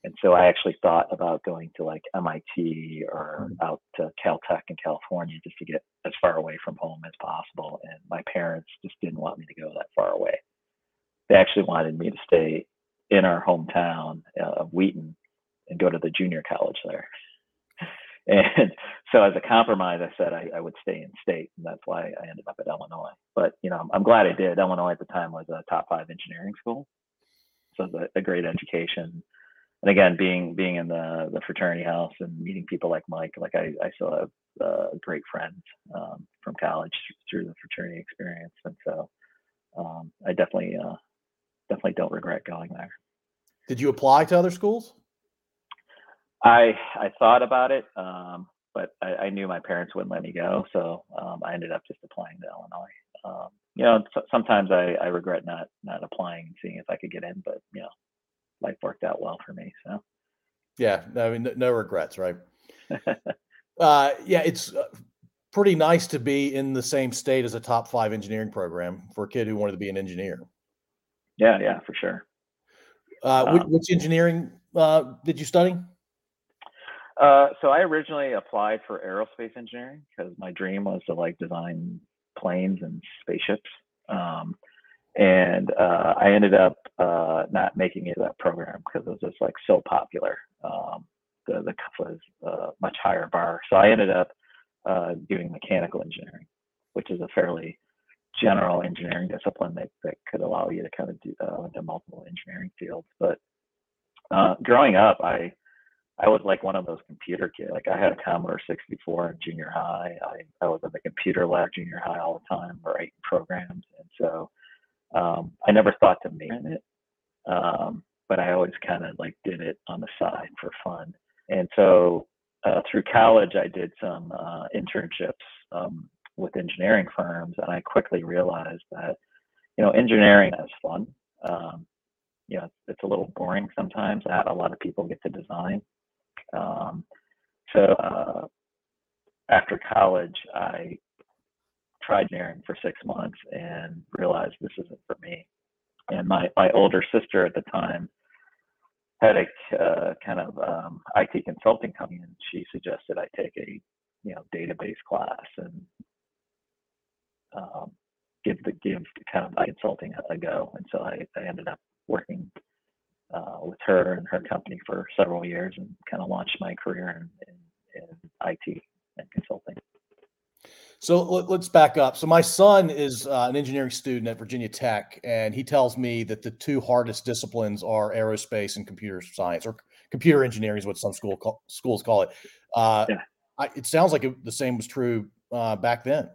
And so I actually thought about going to like MIT or mm. out to Caltech in California just to get as far away from home as possible. And my parents just didn't want me to go that far away. They actually wanted me to stay in our hometown uh, of Wheaton and go to the junior college there And so as a compromise, I said I, I would stay in state, and that's why I ended up at Illinois. But you know, I'm, I'm glad I did. Illinois at the time was a top five engineering school, so a, a great education. And again, being being in the the fraternity house and meeting people like Mike, like I, I still have uh, great friends um, from college through the fraternity experience, and so um, I definitely uh, definitely don't regret going there. Did you apply to other schools? I I thought about it, um, but I, I, knew my parents wouldn't let me go, so um, I ended up just applying to Illinois. Um, you know, sometimes I, I regret not not applying and seeing if I could get in, but you know, life worked out well for me. So, yeah, I mean, no, no regrets, right? uh, yeah, it's uh, pretty nice to be in the same state as a top five engineering program for a kid who wanted to be an engineer. Yeah, yeah, for sure. Uh, which, um, which, engineering uh, did you study? Uh, so I originally applied for aerospace engineering because my dream was to like design planes and spaceships. Um, and uh, I ended up uh, not making it that program because it was just like so popular. Um, the the was uh, much higher bar, so I ended up uh, doing mechanical engineering, which is a fairly general engineering discipline that, that could allow you to kind of do uh, into multiple engineering fields. But growing up, I I was like one of those computer kids. Like I had a Commodore 64 in junior high. I, I was in the computer lab junior high all the time, writing programs. And so um, I never thought to major it. Um, but I always kind of like did it on the side for fun. And so uh, through college, I did some uh, internships um, with engineering firms, and I quickly realized that you know engineering is fun. Um, you know, it's a little boring sometimes. Not a lot of people get to design. Um, so uh, after college, I tried engineering for six months and realized this isn't for me. And my my older sister at the time had a uh, kind of um, IT consulting company, and she suggested I take a you know database class and um, give the give kind of consulting a go. And so I, I ended up working uh, with her and her company for several years and kind of launched my career in, in, in IT and consulting. So let, us back up. So my son is uh, an engineering student at Virginia Tech, and he tells me that the two hardest disciplines are aerospace and computer science, or computer engineering is what some school call, schools call it. Uh, yeah. I, it sounds like it, the same was true uh, back then.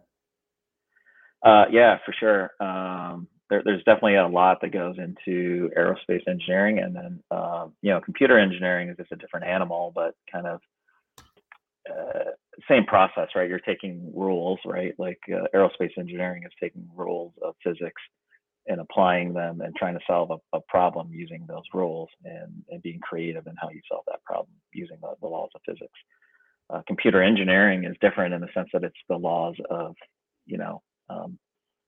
Uh, yeah, for sure. Um, there, there's definitely a lot that goes into aerospace engineering, and then uh, you know, computer engineering is just a different animal, but kind of uh, same process, right? You're taking rules, right? Like uh, aerospace engineering is taking rules of physics and applying them and trying to solve a, a problem using those rules and, and, being creative in how you solve that problem using the, the laws of physics. Uh, computer engineering is different in the sense that it's the laws of, you know, um,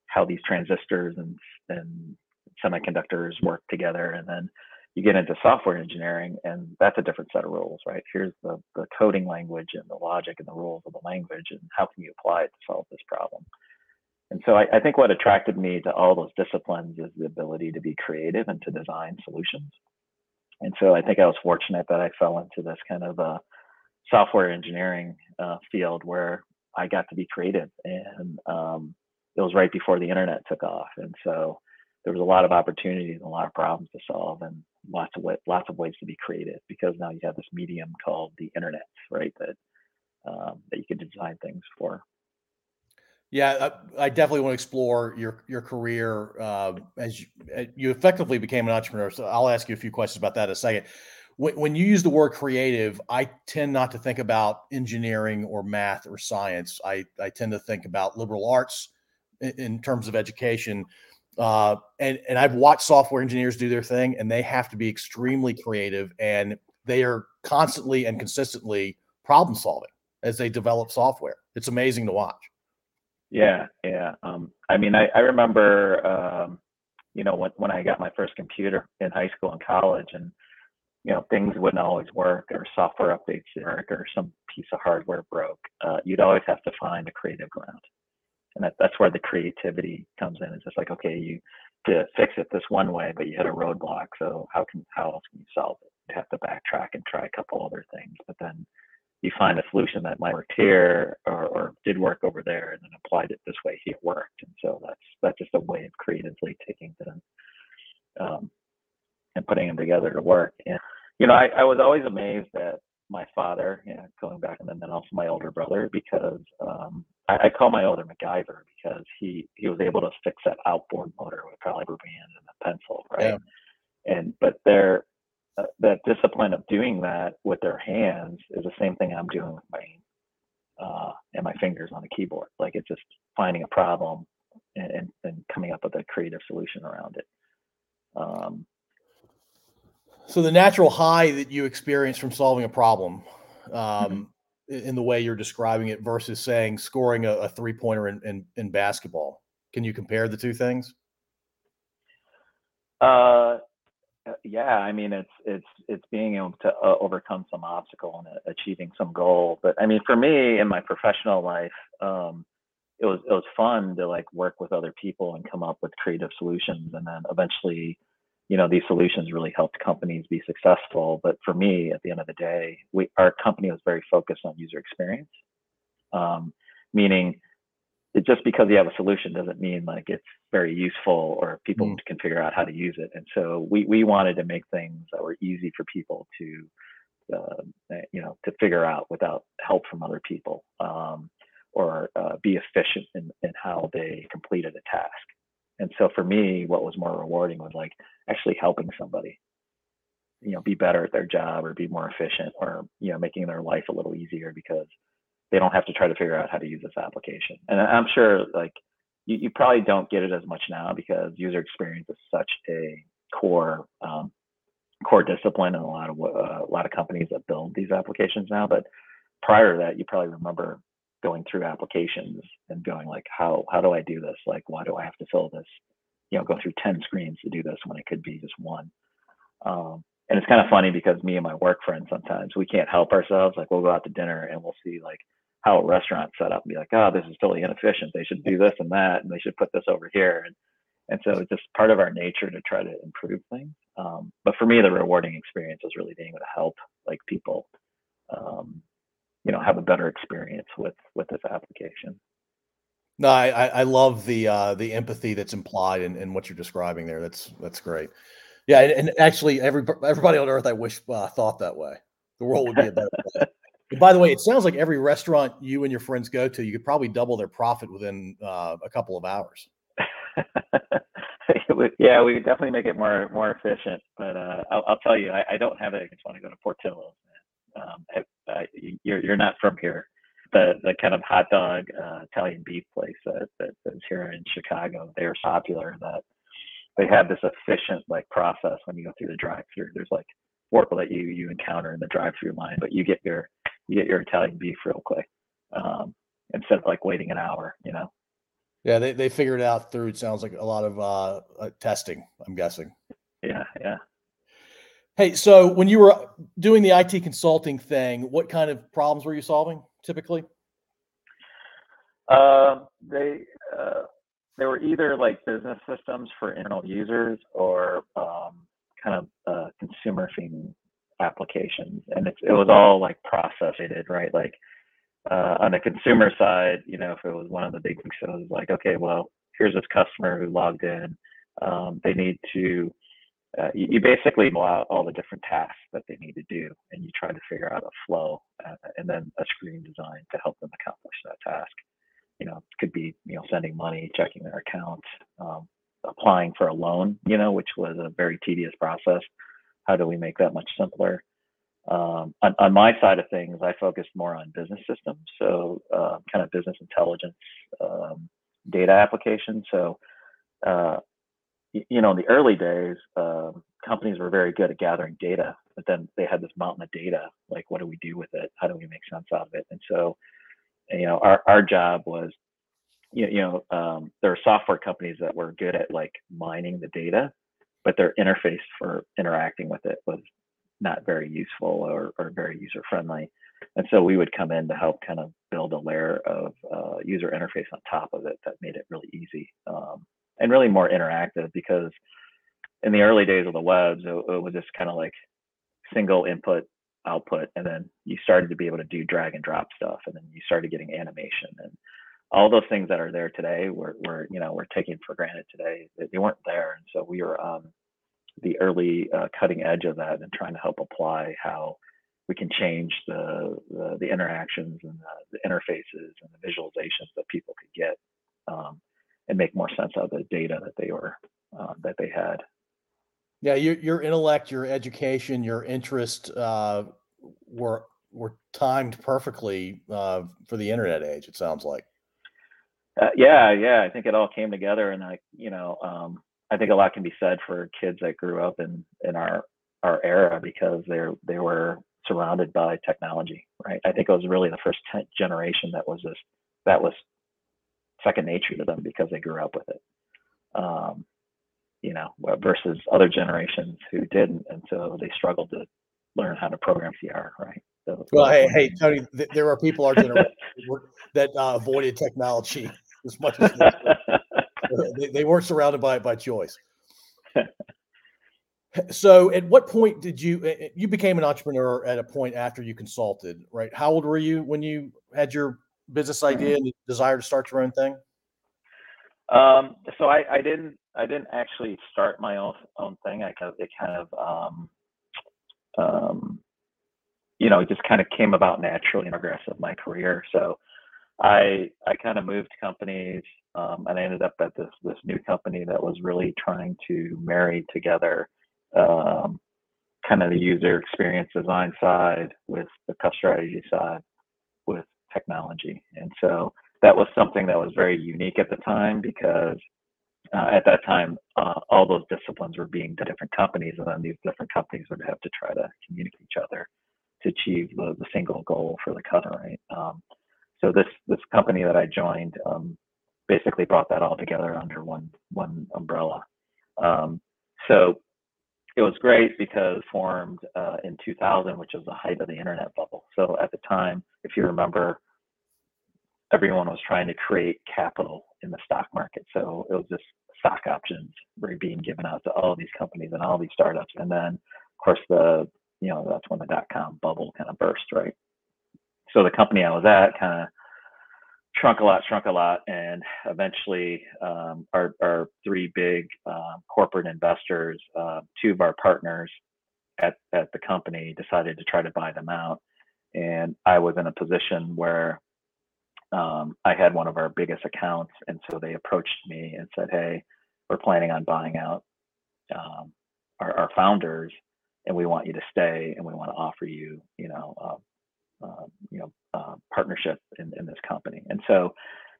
how these transistors and, and semiconductors work together and then you get into software engineering and that's a different set of rules right? Here's the, the coding language and the logic and the rules of the language and how can you apply it to solve this problem? And so I, I, think what attracted me to all those disciplines is the ability to be creative and to design solutions. And so i think i was fortunate that i fell into this kind of a software engineering uh, field where i got to be creative and um, it was right before the internet took off and so there was a lot of opportunities and a lot of problems to solve and lots of lots of ways to be creative because now you have this medium called the internet, right? That um, that you can design things for. Yeah, I, I, definitely want to explore your your career uh, as you, you, effectively became an entrepreneur. So I'll ask you a few questions about that in a second. When, when you use the word creative, I tend not to think about engineering or math or science. I, I tend to think about liberal arts in, terms of education. Uh, and and I've watched software engineers do their thing, and they have to be extremely creative, and they are constantly and consistently problem solving as they develop software. It's amazing to watch. Yeah, yeah. Um, I mean, I, I remember, um, you know, when when I got my first computer in high school and college, and you know, things wouldn't always work, or software updates work, or some piece of hardware broke. Uh, you'd always have to find a creative ground and that, that's where the creativity comes in. It's just like, okay, you to fix it this one way, but you hit a roadblock. So how can how else can you solve it? You have to backtrack and try a couple other things, but then you find a solution that might work here or, or did work over there and then applied it this way here worked and so that's that's just a way of creatively taking them um, and putting them together to work and you know I, I was always amazed at my father you know going back and then, also my older brother because um, I, I, call my older MacGyver because he he was able to fix that outboard motor with a rubber band and a pencil right yeah. and but they're uh, that discipline of doing that with their hands is the same thing I'm doing with my uh, and my fingers on a keyboard. Like it's just finding a problem and, and, and coming up with a creative solution around it. Um, so the natural high that you experience from solving a problem, um, mm-hmm. in the way you're describing it, versus saying scoring a, a three pointer in, in, in basketball, can you compare the two things? Uh, uh, yeah, I mean, it's it's it's being able to uh, overcome some obstacle and uh, achieving some goal. But I mean, for me in my professional life, um, it was it was fun to like work with other people and come up with creative solutions, and then eventually, you know, these solutions really helped companies be successful. But for me, at the end of the day, we our company was very focused on user experience, um, meaning it, just because you have a solution doesn't mean like it's very useful or people mm. can figure out how to use it. And so we we wanted to make things that were easy for people to uh, you know to figure out without help from other people um, or uh, be efficient in, in how they completed a task. And so for me, what was more rewarding was like actually helping somebody, you know, be better at their job or be more efficient or you know making their life a little easier because they don't have to try to figure out how to use this application. And I'm sure like you, you probably don't get it as much now because user experience is such a core um, core discipline in a lot of uh, a lot of companies that build these applications now. But prior to that, you probably remember going through applications and going like, how how do I do this? Like, why do I have to fill this? You know, go through ten screens to do this when it could be just one. Um, and it's kind of funny because me and my work friends sometimes we can't help ourselves. Like we'll go out to dinner and we'll see like how a restaurant's set up and be like, oh, this is totally inefficient. They should do this and that, and they should put this over here. And and so it's just part of our nature to try to improve things. Um, but for me, the rewarding experience was really being able to help like people, um, you know, have a better experience with with this application. No, I I love the uh, the empathy that's implied in, in what you're describing there. That's that's great. Yeah, and, and actually, every everybody on earth, I wish uh, thought that way. The world would be a better place. by the way, it sounds like every restaurant you and your friends go to, you could probably double their profit within uh, a couple of hours. yeah, we could definitely make it more more efficient. But uh, I'll, I'll, tell you, I, I, don't have it. I just want to go to Portillo's. Um, I, you're you're not from here. The the kind of hot dog uh, Italian beef place that, that is here in Chicago. They are popular. That they have this efficient like process when you go through the drive-through. There's like four that you you encounter in the drive-through line, but you get your you get your Italian beef real quick um, instead of like waiting an hour, you know. Yeah, they, they figured it out through. It sounds like a lot of uh, uh, testing. I'm guessing. Yeah, yeah. Hey, so when you were doing the IT consulting thing, what kind of problems were you solving typically? Uh, they uh, they were either like business systems for internal users or um, kind of uh, consumer facing applications. And it was all like process right? Like uh, on the consumer side you know if it was one of the big things it was like okay well here's this customer who logged in. Um, they need to uh, you, you, basically know out all the different tasks that they need to do and you try to figure out a flow uh, and then a screen design to help them accomplish that task you know could be you know sending money checking their account um, applying for a loan you know which was a very tedious process how do we make that much simpler? Um, on, on, my side of things, I focused more on business systems, so uh, kind of business intelligence um, data applications. So, uh, you know, in the early days, um, companies were very good at gathering data, but then they had this mountain of data. Like, what do we do with it? How do we make sense out of it? And so, you know, our, our job was, you, you know, um, there are software companies that were good at like mining the data but their interface for interacting with it was not very useful or, or very user friendly. And so we would come in to help kind of build a layer of uh, user interface on top of it that made it really easy um, and really more interactive because in the early days of the webs, it, it was just kind of like single input output, and then you started to be able to do drag and drop stuff, and then you started getting animation and all those things that are there today were, were you know we're taking for granted today. They weren't there and so we were um, the early uh, cutting edge of that and trying to help apply how we can change the the, the interactions and the, the, interfaces and the visualizations that people could get um, and make more sense out of the data that they were uh, that they had yeah your, your intellect your education your interest uh, were were timed perfectly uh, for the internet age it sounds like uh, yeah, yeah, I think it all came together, and like you know, um, I think a lot can be said for kids that grew up in in our our era because they're they were surrounded by technology, right? I think it was really the first generation that was this that was second nature to them because they grew up with it. Um, you know, versus other generations who didn't, and so they struggled to learn how to program VCR, right? So, well, hey, hey, Tony, th- there are people our generation that uh, avoided technology as much as they, they weren't surrounded by it by choice. so, at what point did you you became an entrepreneur? At a point after you consulted, right? How old were you when you had your business idea and desire to start your own thing? Um, so I, I didn't I didn't actually start my own own thing. I kind of it kind of um, um, you know, it just kind of came about naturally in the progress of my career. So I I kind of moved companies, um, and I ended up at this this new company that was really trying to marry together um, kind of the user experience design side with the cost strategy side with technology, and so that was something that was very unique at the time because uh, at that time uh, all those disciplines were being to different companies, and then these different companies would have to try to communicate each other to achieve the, the single goal for the cutter, right? Um, so this this company that I joined um, basically brought that all together under one one umbrella. Um, so it was great because formed uh, in 2000, which was the height of the internet bubble. So at the time, if you remember, everyone was trying to create capital in the stock market. So it was just stock options were being given out to all these companies and all these startups. And then, of course, the you know that's when the dot com bubble kind of burst, right? so the company I was at kind of shrunk a lot, shrunk a lot, and eventually um, our, our three big uh, corporate investors, uh, two of our partners at, at the company decided to try to buy them out. And I was in a position where um, I had one of our biggest accounts. And so they approached me and said, Hey, we're planning on buying out um, our, our, founders and we want you to stay and we want to offer you, you know, uh, you know uh, partnership in, in this company. And so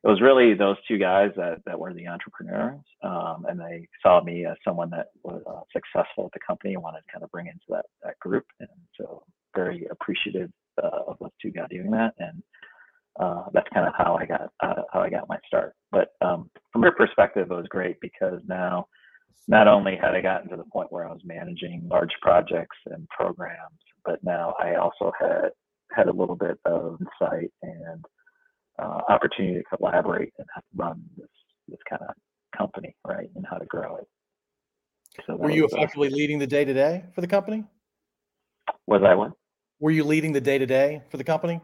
it was really those two guys that, that were the entrepreneurs, um, and they saw me as someone that was uh, successful at the company and wanted to kind of bring into that that group. And so very appreciative uh, of those two guys doing that, and uh, that's kind of how I got uh, how I got my start. But um, from their perspective, it was great because now not only had I gotten to the point where I was managing large projects and programs, but now I also had had a little bit of insight and uh, opportunity to collaborate and run this this kind of company, right, and how to grow it. So were you uh, effectively leading the day to day for the company? Was I one? Were you leading the day to day for the company?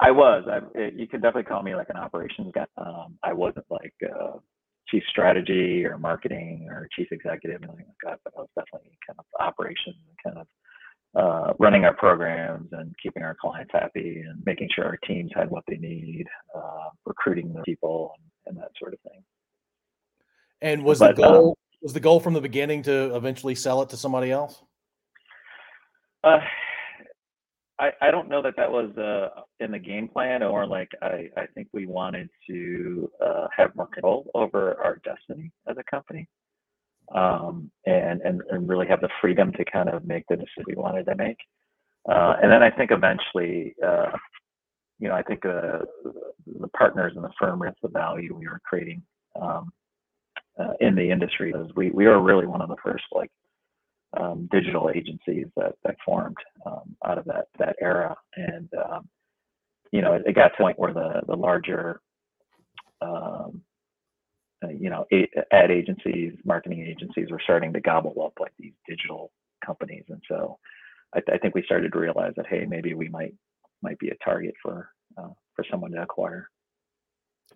I was. I, you could definitely call me like an operations guy. Um, I wasn't like uh, chief strategy or marketing or chief executive or anything like that, but I was definitely kind of operations and kind of uh, running our programs and keeping our clients happy and making sure our teams had what they need, uh, recruiting the people and, and, that sort of thing. And was but, the goal um, was the goal from the beginning to eventually sell it to somebody else? Uh, I, I don't know that that was uh, in the game plan or like I, I think we wanted to uh, have more control over our destiny as a company um, and, and, and really have the freedom to kind of make the decision we wanted to make. Uh, and then I think eventually, uh, you know, I think uh, the partners in the firm realized the value we were creating um, uh, in the industry. We we were really one of the first like um, digital agencies that that formed um, out of that that era, and um, you know, it, it, got to a point where the the larger um, you know, ad agencies, marketing agencies were starting to gobble up like these digital companies, and so I, I, think we started to realize that hey, maybe we might might be a target for uh, for someone to acquire.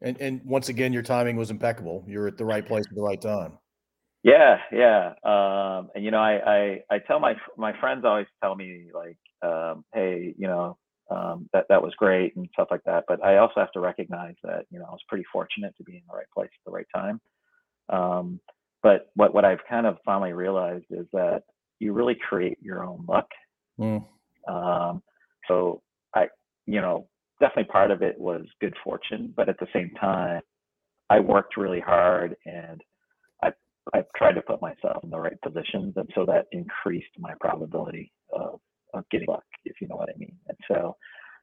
And and once again, your timing was impeccable. You're at the right place at the right time. Yeah, yeah. Um, and you know, I, I I tell my my friends always tell me like, um, hey, you know, um, that that was great and stuff like that. But I also have to recognize that you know I was pretty fortunate to be in the right place at the right time. Um, but what what I've kind of finally realized is that you really create your own luck. Mm. Um, so I, you know, definitely part of it was good fortune, but at the same time, I worked really hard and I I tried to put myself in the right positions, and so that increased my probability of, of getting luck, if you know what I mean. And so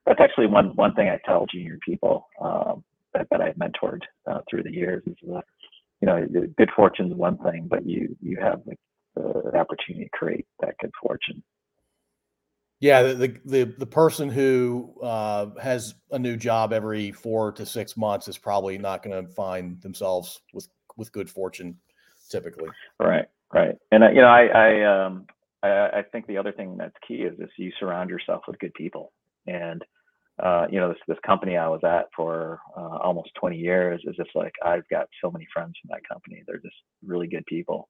that's actually one one thing I tell junior people um, that, that I've mentored uh, through the years is that you know good fortune is one thing, but you you have the, the opportunity to create that good fortune. Yeah, the the the, person who uh, has a new job every four to six months is probably not going to find themselves with with good fortune, typically. Right, right, and uh, you know, I I um I, I think the other thing that's key is this: you surround yourself with good people, and uh, you know, this this company I was at for uh, almost 20 years is just like I've got so many friends from that company. They're just really good people,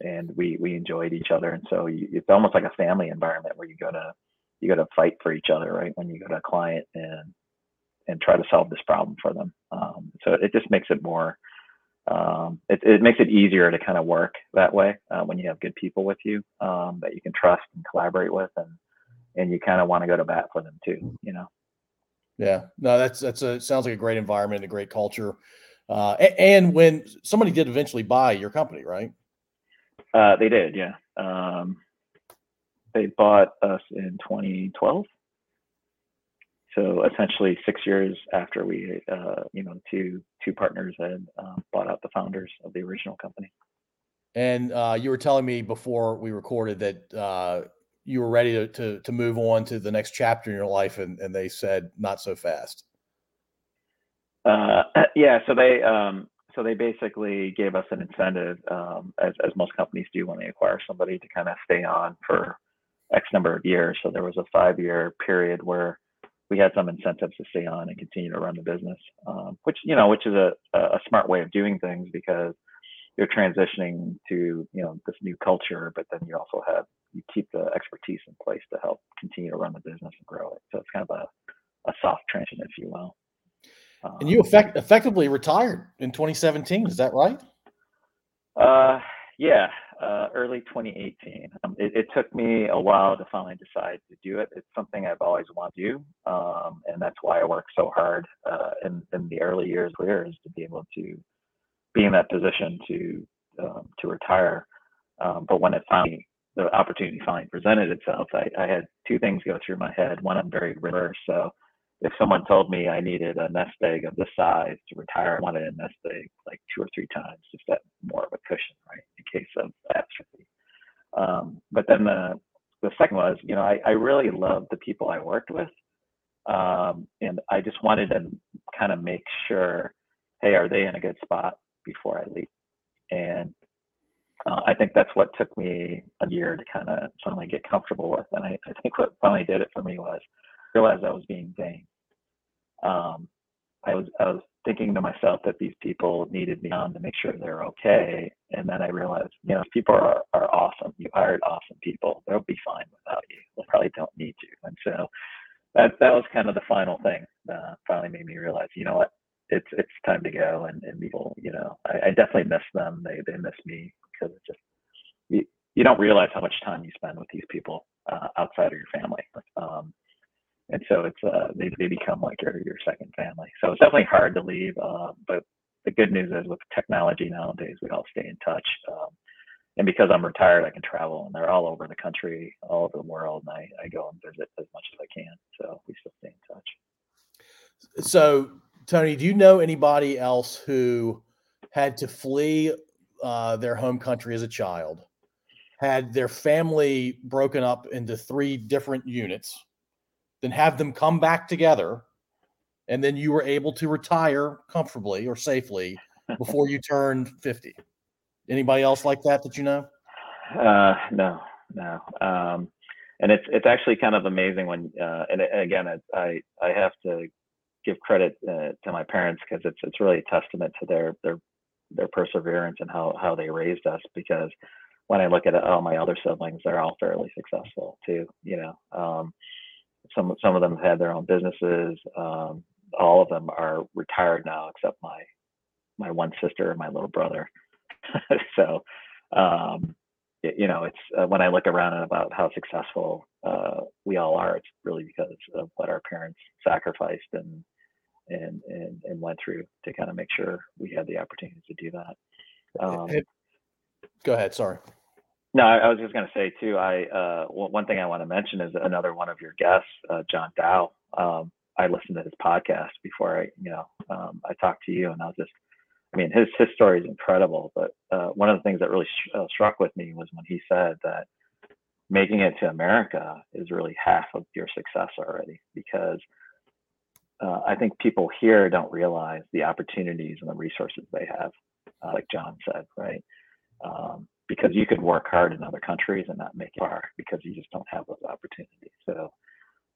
and we we enjoyed each other. And so you, it's almost like a family environment where you go to you go to fight for each other right when you go to a client and and try to solve this problem for them. Um, so it just makes it more um, it, it makes it easier to kind of work that way uh, when you have good people with you um, that you can trust and collaborate with and and you kind of want to go to bat for them too you know yeah no that's that's a sounds like a great environment and a great culture uh, and when somebody did eventually buy your company right uh, they did, yeah. Um, they bought us in 2012. So essentially, six years after we, uh, you know, two two partners had uh, bought out the founders of the original company. And uh, you were telling me before we recorded that uh, you were ready to, to, to move on to the next chapter in your life, and, and they said not so fast. Uh, yeah, so they um, so they basically gave us an incentive, um, as, as most companies do when they acquire somebody, to kind of stay on for X number of years. So there was a five-year period where we had some incentives to stay on and continue to run the business, um, which you know, which is a, a smart way of doing things because you're transitioning to you know this new culture, but then you also have you keep the expertise in place to help continue to run the business and grow it. So it's kind of a, a soft transition, if you will and you effect, effectively retired in 2017. Is that right? Uh, yeah, uh, early 2018. Um, it, it, took me a while to finally decide to do it. It's something I've always wanted to do, um, and that's why I worked so hard uh, in, in the early years career is to be able to be in that position to um, to retire. Um, but when it finally the opportunity finally presented itself, I, I, had two things go through my head. One, I'm very reverse, so if someone told me I needed a nest egg of this size to retire, I wanted a nest egg like two or three times, just that more of a cushion, right, in case of catastrophe. Um, but then the the second was, you know, I, I really loved the people I worked with, um, and I just wanted to kind of make sure, hey, are they in a good spot before I leave? And uh, I think that's what took me a year to kind of finally get comfortable with. And I, I think what finally did it for me was realize I was being vain um, I was I was thinking to myself that these people needed me on to make sure they're okay, and then I realized, you know, people are are awesome. You hired awesome people; they'll be fine without you. They probably don't need you, and so that that was kind of the final thing. Uh, finally, made me realize, you know what, it's it's time to go, and and people, you know, I, I definitely miss them. They they miss me because it's just you, you don't realize how much time you spend with these people uh, outside of your family. Um, and so it's uh, they they become like your your second family. So it's definitely hard to leave. Uh, but the good news is with technology nowadays, we all stay in touch. Um, and because I'm retired, I can travel, and they're all over the country, all over the world, and I, I go and visit as much as I can. So we still stay in touch. So Tony, do you know anybody else who had to flee uh, their home country as a child, had their family broken up into three different units? Then have them come back together, and then you were able to retire comfortably or safely before you turned 50. Anybody else like that that you know? Uh, no, no. Um, and it's it's actually kind of amazing when uh, and again I I have to give credit uh, to my parents because it's it's really a testament to their their their perseverance and how how they raised us because when I look at all my other siblings, they're all fairly successful too. You know, um, some some of them have had their own businesses. Um, all of them are retired now, except my my one sister and my little brother. so, um, it, you know, it's uh, when I look around and about how successful uh, we all are, it's really because of what our parents sacrificed and and and, and went through to kind of make sure we had the opportunity to do that. Um, Go ahead. Sorry. No, I, was just going to say too. I uh, one thing I want to mention is another one of your guests, uh, John Dow. Um, I listened to his podcast before I, you know, um, I talked to you, and I was just, I mean, his his story is incredible. But uh, one of the things that really sh- uh, struck with me was when he said that making it to America is really half of your success already, because uh, I think people here don't realize the opportunities and the resources they have, uh, like John said, right? Um, because you could work hard in other countries and not make it far because you just don't have those opportunities. So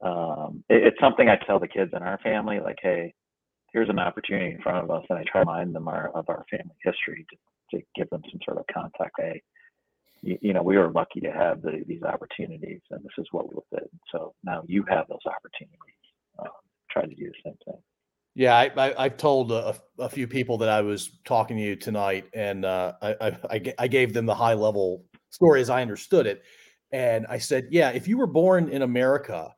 um, it, it's something I tell the kids in our family, like, hey, here's an opportunity in front of us, and I try to remind them our, of our family history to, to give them some sort of contact. Hey, you, you know, we were lucky to have the, these opportunities, and this is what we did. So now you have those opportunities. Um, try to do the same thing. Yeah, I, I, have told a, a, few people that I was talking to you tonight, and uh, I, I, I gave them the high level story as I understood it. And I said, yeah, if you were born in America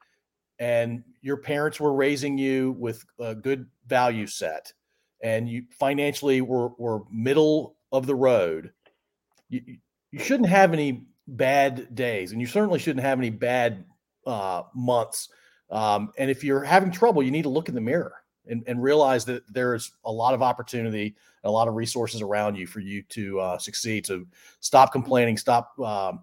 and your parents were raising you with a good value set and you financially were, were middle of the road, you, you shouldn't have any bad days and you certainly shouldn't have any bad uh, months. Um, and if you're having trouble, you need to look in the mirror and, and realize that there's a lot of opportunity, a lot of resources around you for you to uh, succeed. So stop complaining, stop um,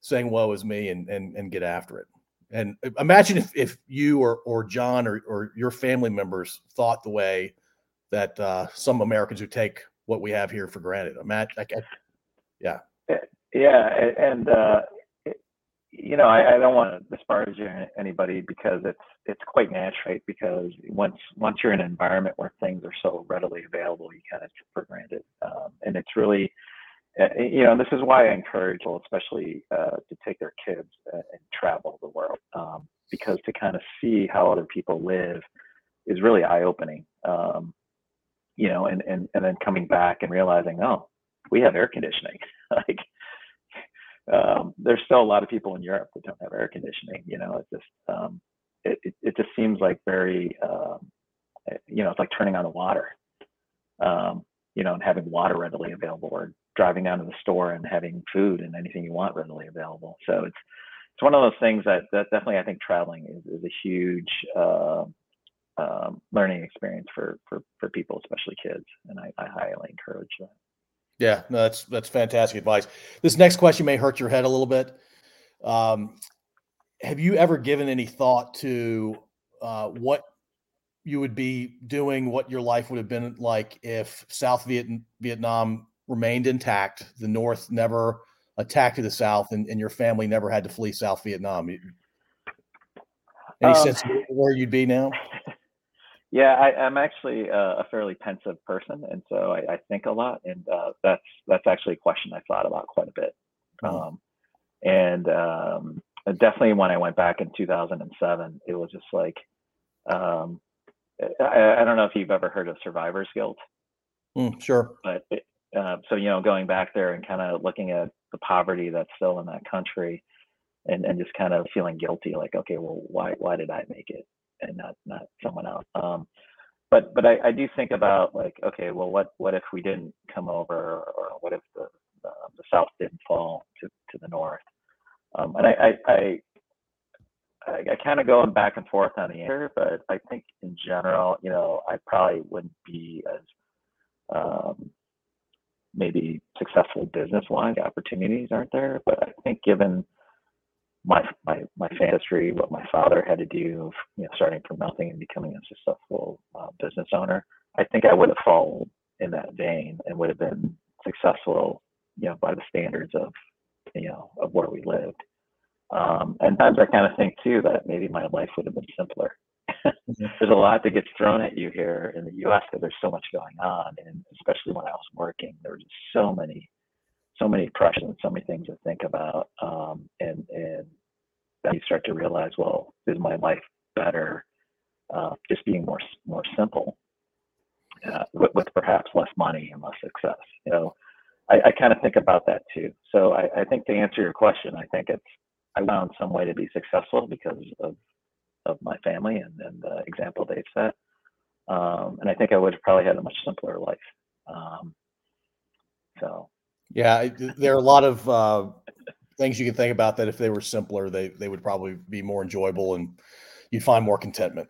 saying "woe is me," and and and get after it. And imagine if, if you or or John or, or your family members thought the way that uh, some Americans who take what we have here for granted. Imagine, like, yeah, yeah, and uh, you know, I, I don't want to disparage anybody because it's it's quite natural, right? Because once once you're in an environment where things are so readily available, you kind of take for granted, um, and it's really, uh, you know, this is why I encourage people, especially uh, to take their kids and travel the world, um, because to kind of see how other people live is really eye opening. Um, you know, and and and then coming back and realizing, oh, we have air conditioning, like um, there's still a lot of people in Europe that don't have air conditioning. You know, it's just um, it, it, it just seems like very um, you know it's like turning on the water. Um, you know, and having water readily available, or driving down to the store and having food and anything you want readily available. So it's it's one of those things that that definitely I think traveling is, is a huge uh, learning experience for for for people, especially kids, and I, I highly encourage that. Yeah, no, that's that's fantastic advice. This next question may hurt your head a little bit. Um, have you ever given any thought to uh, what you would be doing, what your life would have been like if South Viet- Vietnam remained intact, the North never attacked the South, and, and your family never had to flee South Vietnam? Any um, sense where you'd be now? Yeah, I, am actually a, a, fairly pensive person, and so I, I think a lot, and uh, that's that's actually a question I thought about quite a bit. Mm-hmm. Um, and um, definitely when I went back in 2007, it was just like, um, I, I, don't know if you've ever heard of survivor's guilt. Mm, sure. But it, uh, so you know, going back there and kind of looking at the poverty that's still in that country, and and just kind of feeling guilty, like, okay, well, why why did I make it? And not not someone else. Um, but but I, I do think about like okay, well, what what if we didn't come over, or what if the the, the South didn't fall to to the North? Um, and I I, I I, I kind of going back and forth on the answer, but I think in general, you know, I probably wouldn't be as um, maybe successful business wise. Opportunities aren't there, but I think given my my my history, what my father had to do, of you know, starting from nothing and becoming a successful uh, business owner. I think I would have followed in that vein and would have been successful, you know, by the standards of you know of where we lived. Um, and times I kind of think too that maybe my life would have been simpler. Mhm. there's a lot that gets thrown at you here in the U.S. because there's so much going on, and especially when I was working, there were just so many, so many pressures so many things to think about. Um, and and then you start to realize, well, is my life better uh, just being more more simple, uh, with, with perhaps less money and less success? You know, I, I kind of think about that too. So I, I think to answer your question, I think it's I found some way to be successful because of of my family and, and the example they've set. Um, and I think I would have probably had a much simpler life. Um, so Yeah, there are a lot of uh, things you can think about that if they were simpler, they they would probably be more enjoyable and you'd find more contentment.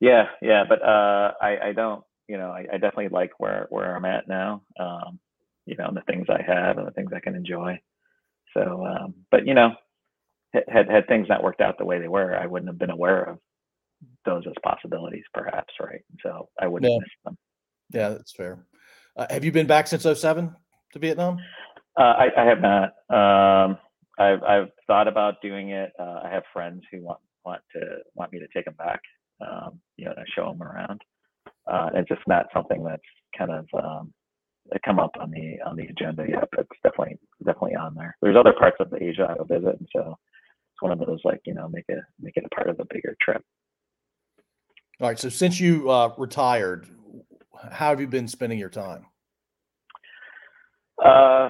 yeah, yeah, but uh, I, I don't, you know, I, I definitely like where where I'm at now. Um, you know, and the things I have and the things I can enjoy. So, um, but you know, had- had things not worked out the way they were, I wouldn't have been aware of those as possibilities, perhaps, right? So I wouldn't Yeah. have missed them. Yeah, that's fair. Uh, have you been back since 07 to Vietnam? Uh, I, I have not. Um, I've I've thought about doing it. Uh, I have friends who want want to want me to take them back. Um, you know, to show them around. Uh, it's just not something that's kind of um, come up on the on the agenda yet, but it's definitely definitely on there. There's other parts of Asia I will visit, and so it's one of those like you know make it make it a part of the bigger trip. All right. So since you uh, retired, how have you been spending your time? Uh,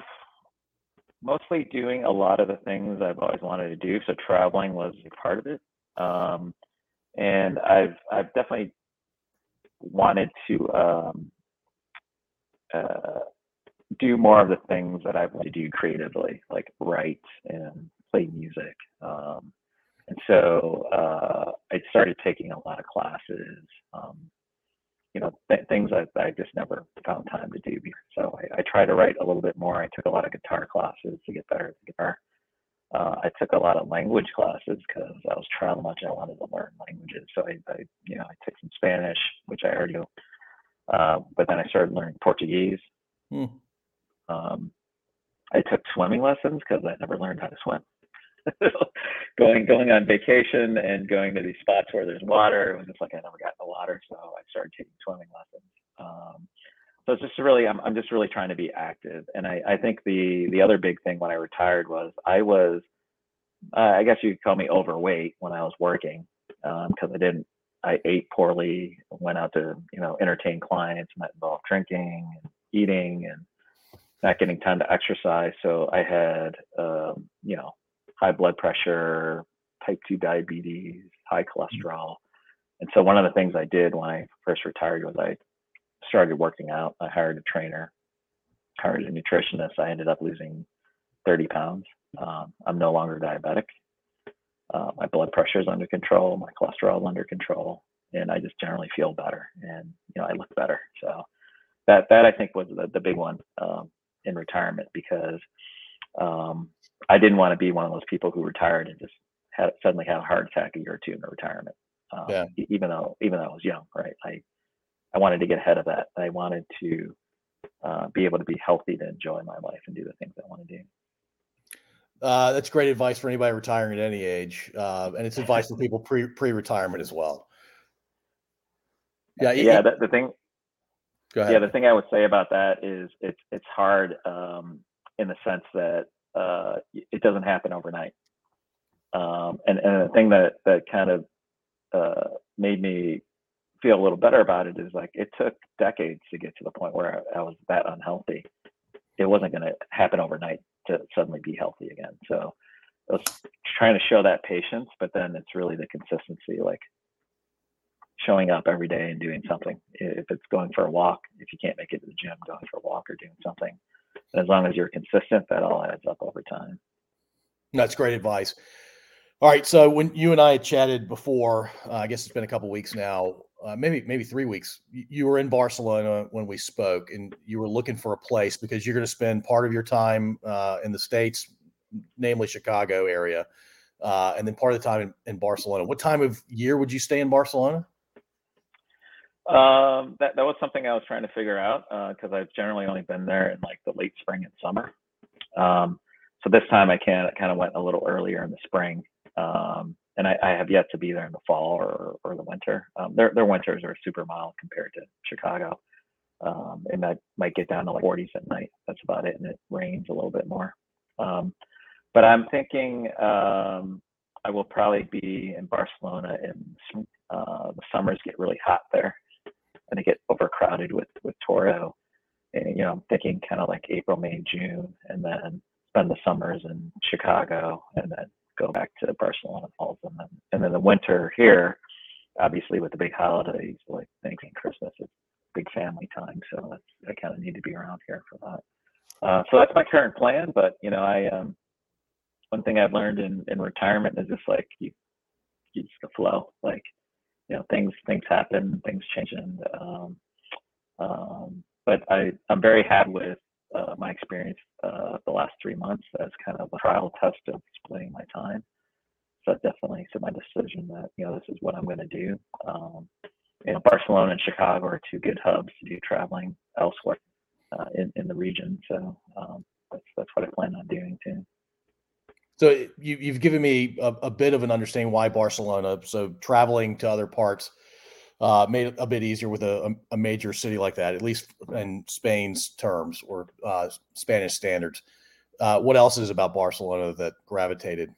mostly doing a lot of the things I've always wanted to do. So traveling was a part of it, um, and I've I've definitely wanted to um, uh, do more of the things that I want to do creatively, like write and play music. Um, and so uh, I started taking a lot of classes. Um, you know, th- things that I just never found time to do. So I, I try to write a little bit more. I took a lot of guitar classes to get better at the guitar. Uh, I took a lot of language classes because I was traveling much. I wanted to learn languages. So I, I you know, I took some Spanish, which I already knew. Uh, but then I started learning Portuguese. Hmm. Um, I took swimming lessons because I never learned how to swim. going going on vacation and going to these spots where there's water, it was just like I never got in the water, so I started taking swimming lessons. Um, so it's just really I'm I'm just really trying to be active, and I I think the the other big thing when I retired was I was uh, I guess you could call me overweight when I was working because I didn't I ate poorly, went out to you know entertain clients, and that involved drinking and eating and not getting time to exercise. So I had um, you know high blood pressure, type two diabetes, high cholesterol, and so one of the things I did when I first retired was I started working out. I hired a trainer, hired a nutritionist. I ended up losing 30 pounds. Um, I'm no longer diabetic. Uh, my blood pressure is under control. My cholesterol is under control, and I just generally feel better, and you know I look better. So that that I think was the, the big one um, in retirement because um, I didn't want to be one of those people who retired and just had suddenly had a heart attack a year or two in retirement. Um, Yeah. Even though even though I was young, right? I I wanted to get ahead of that. I wanted to uh, be able to be healthy to enjoy my life and do the things I want to do. Uh, that's great advice for anybody retiring at any age, uh, and it's advice for people pre pre retirement as well. Yeah, yeah. y- The, the thing go ahead. yeah the thing i would say about that is it's it's hard um, in the sense that uh, it doesn't happen overnight um, and and the thing that that kind of uh, made me feel a little better about it is like it took decades to get to the point where I, I was that unhealthy it wasn't going to happen overnight to suddenly be healthy again so I was trying to show that patience but then it's really the consistency like showing up every day and doing something. If it's going for a walk, if you can't make it to the gym, going for a walk or doing something. As long as you're consistent, that all adds up over time. That's great advice. All right, so when you and I had chatted before, uh, I guess it's been a couple weeks now, uh, maybe maybe three weeks. You, you were in Barcelona when we spoke, and you were looking for a place because you're going to spend part of your time uh, in the states, namely Chicago area, uh, and then part of the time in, in Barcelona. What time of year would you stay in Barcelona? Um, that that was something I was trying to figure out because I've generally only been there in like the late spring and summer. Um, so this time I can kind of went a little earlier in the spring. Um, and I, I, have yet to be there in the fall or, or the winter. Um, their, their winters are super mild compared to Chicago. Um, and that might get down to like 40s at night. That's about it. And it rains a little bit more. Um, but I'm thinking um, I will probably be in Barcelona in uh, the summers get really hot there and they get overcrowded with, with tourists. And, you know, I'm thinking kind of like April, May, June, and then spend the summers in Chicago and then go back to Barcelona Falls. And then, and then the winter here, obviously with the big holidays like Thanksgiving, Christmas, it's big family time. So that's, I kind of need to be around here for that. Uh, so that's my current plan. But, you know, I, um, one thing I've learned in, in retirement is just like you, you just the flow, like, you know, things, things happen, things change. And, um, um, but I, I'm very happy with uh, my experience uh, the last three months as kind of a trial test of splitting my time. So definitely, so my decision that you know this is what I'm going to do. Um, you know, Barcelona and Chicago are two good hubs to do traveling elsewhere uh, in in the region. So um, that's that's what I plan on doing too. So you, you've given me a, a, bit of an understanding why Barcelona. So traveling to other parts uh, made it a bit easier with a, a, major city like that, at least in Spain's terms or uh, Spanish standards. Uh, what else is about Barcelona that gravitated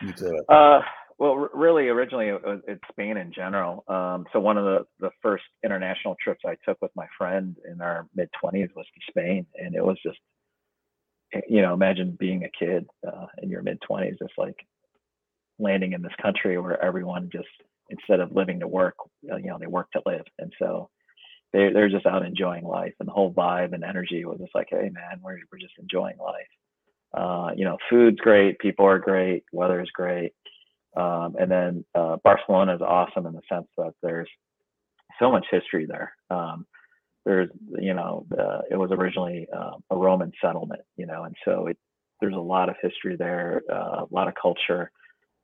you to it? Uh, well, r- really, originally it was, it's Spain in general. Um, so one of the, the first international trips I took with my friend in our mid 20s was to Spain, and it was just, you know, imagine being a kid uh, in your mid 20s, just like landing in this country where everyone just instead of living to work, uh, you know, they work to live. And so they they're just out enjoying life, and the whole vibe and energy was just like, hey man, we're we're just enjoying life. Uh, you know, food's great, people are great, weather is great, um, and then uh, Barcelona is awesome in the sense that there's so much history there. Um, there's, you know, the, it was originally uh, a Roman settlement, you know, and so it, there's a lot of history there, uh, a lot of culture.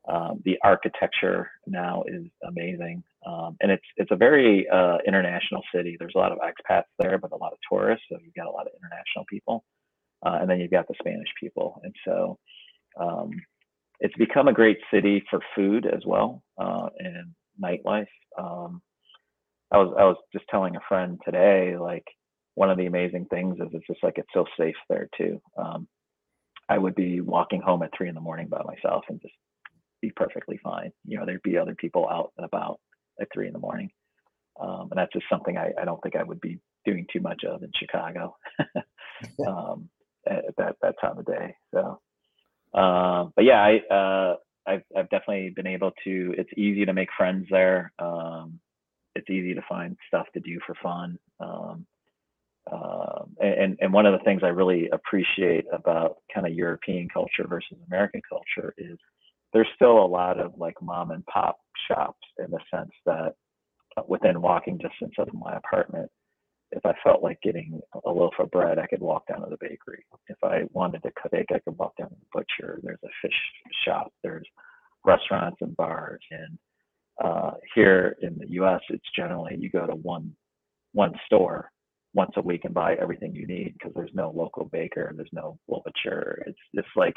Um, the architecture now is amazing, um, and it's it's a very uh, international city. There's a lot of expats there, but a lot of tourists. So you've got a lot of international people, uh, and then you've got the Spanish people, and so um, it's become a great city for food as well uh, and nightlife. I was I was just telling a friend today, like one of the amazing things is it's just like it's so safe there too. Um, I would be walking home at three in the morning by myself and just be perfectly fine. You know, there'd be other people out and about at three in the morning. Um, and that's just something I, I, don't think I would be doing too much of in Chicago um, at that, that time of day. So, uh, but yeah, I, uh, I've, I've definitely been able to, it's easy to make friends there. Um, it's easy to find stuff to do for fun. Um, uh, and, and one of the things I really appreciate about kind of European culture versus American culture is there's still a lot of like mom and pop shops in the sense that uh, within walking distance of my apartment, if I felt like getting a loaf of bread, I could walk down to the bakery. If I wanted to cut cook, I could walk down to the butcher. There's a fish shop. There's restaurants and bars. And uh, here in the U.S., it's generally you go to one one store once a week and buy everything you need because there's no local baker, and there's no butcher. It's just like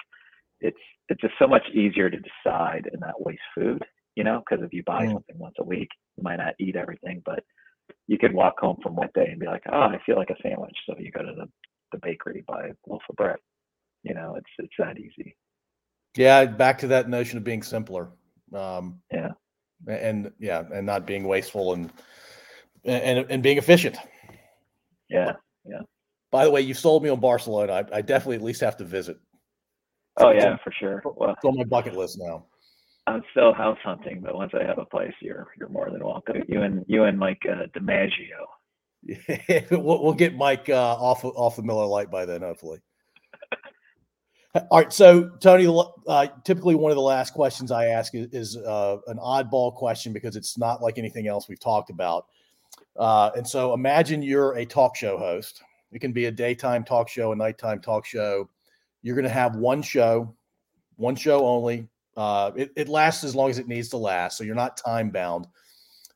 it's it's just so much easier to decide and not waste food, you know, because if you buy mm. something once a week, you might not eat everything, but you could walk home from one day and be like, oh, I feel like a sandwich. So you go to the, the bakery, buy a loaf of bread. You know, it's it's that easy. Yeah, back to that notion of being simpler. Um, yeah, and yeah, and not being wasteful and and and being efficient. Yeah, yeah. By the way, you sold me on Barcelona. I, I definitely at least have to visit. Oh yeah, for sure. Well, it's on my bucket list now. I'm still house hunting, but once I have a place, you're you're more than welcome. You and you and Mike uh, DiMaggio. We'll, we'll get Mike uh, off off the Miller Lite by then, hopefully. All right, so Tony, uh, typically one of the last questions I ask is, is uh, an oddball question because it's not like anything else we've talked about. Uh, and so, imagine you're a talk show host. It can be a daytime talk show, a nighttime talk show, you're going to have one show, one show only. Uh, it, it, lasts as long as it needs to last, so you're not time bound.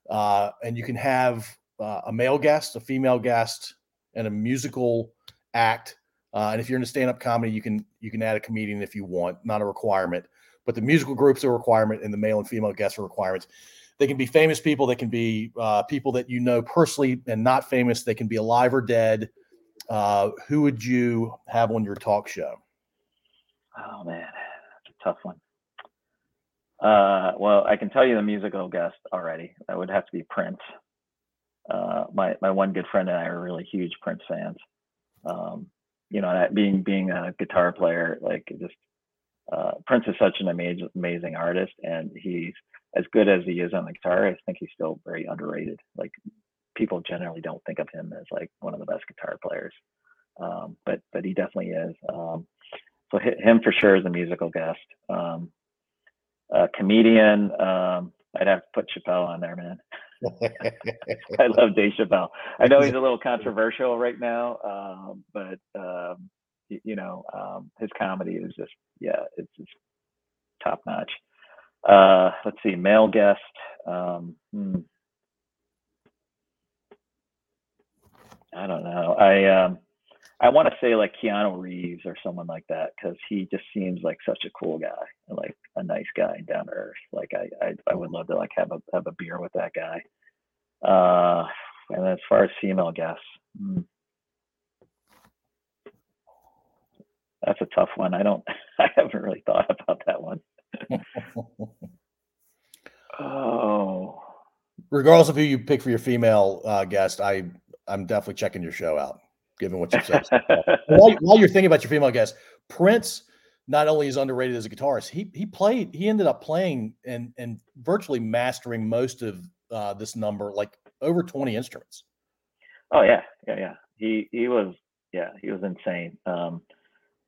Uh, and you can have uh, a male guest, a female guest, and a musical act Uh, and if you're into stand-up comedy, you can you can add a comedian if you want, not a requirement. But the musical groups are a requirement, and the male and female guests are requirements. They can be famous people. They can be uh, people that you know personally and not famous. They can be alive or dead. Uh, who would you have on your talk show? Oh man, that's a tough one. Uh, well, I can tell you the musical guest already. That would have to be Prince. Uh, my my one good friend and I are really huge Prince fans. Um, you know, that being being a guitar player, like just uh, Prince is such an amazing amazing artist, and he's as good as he is on the guitar. I think he's still very underrated. Like people generally don't think of him as like one of the best guitar players, um, but but he definitely is. Um, so him for sure is a musical guest. Um, a comedian, um, I'd have to put Chappelle on there, man. I love Dave Chappelle. I know he's a little controversial right now, um, but um, you, you, know um, his comedy is just yeah, it's just top notch. Uh, let's see, male guest. Um, hmm. I don't know. I um, I want to say like Keanu Reeves or someone like that because he just seems like such a cool guy, like a nice guy and down to earth. Like I, I, I would love to like have a have a beer with that guy. Uh, and as far as female guests, hmm. that's a tough one. I don't, I haven't really thought about that one. oh. Regardless of who you pick for your female uh, guest, I I'm definitely checking your show out given what you said. while, while, you're thinking about your female guest, Prince not only is underrated as a guitarist, he he played, he ended up playing and and virtually mastering most of uh, this number, like over 20 instruments. Oh yeah, yeah, yeah. He he was yeah, he was insane. Um,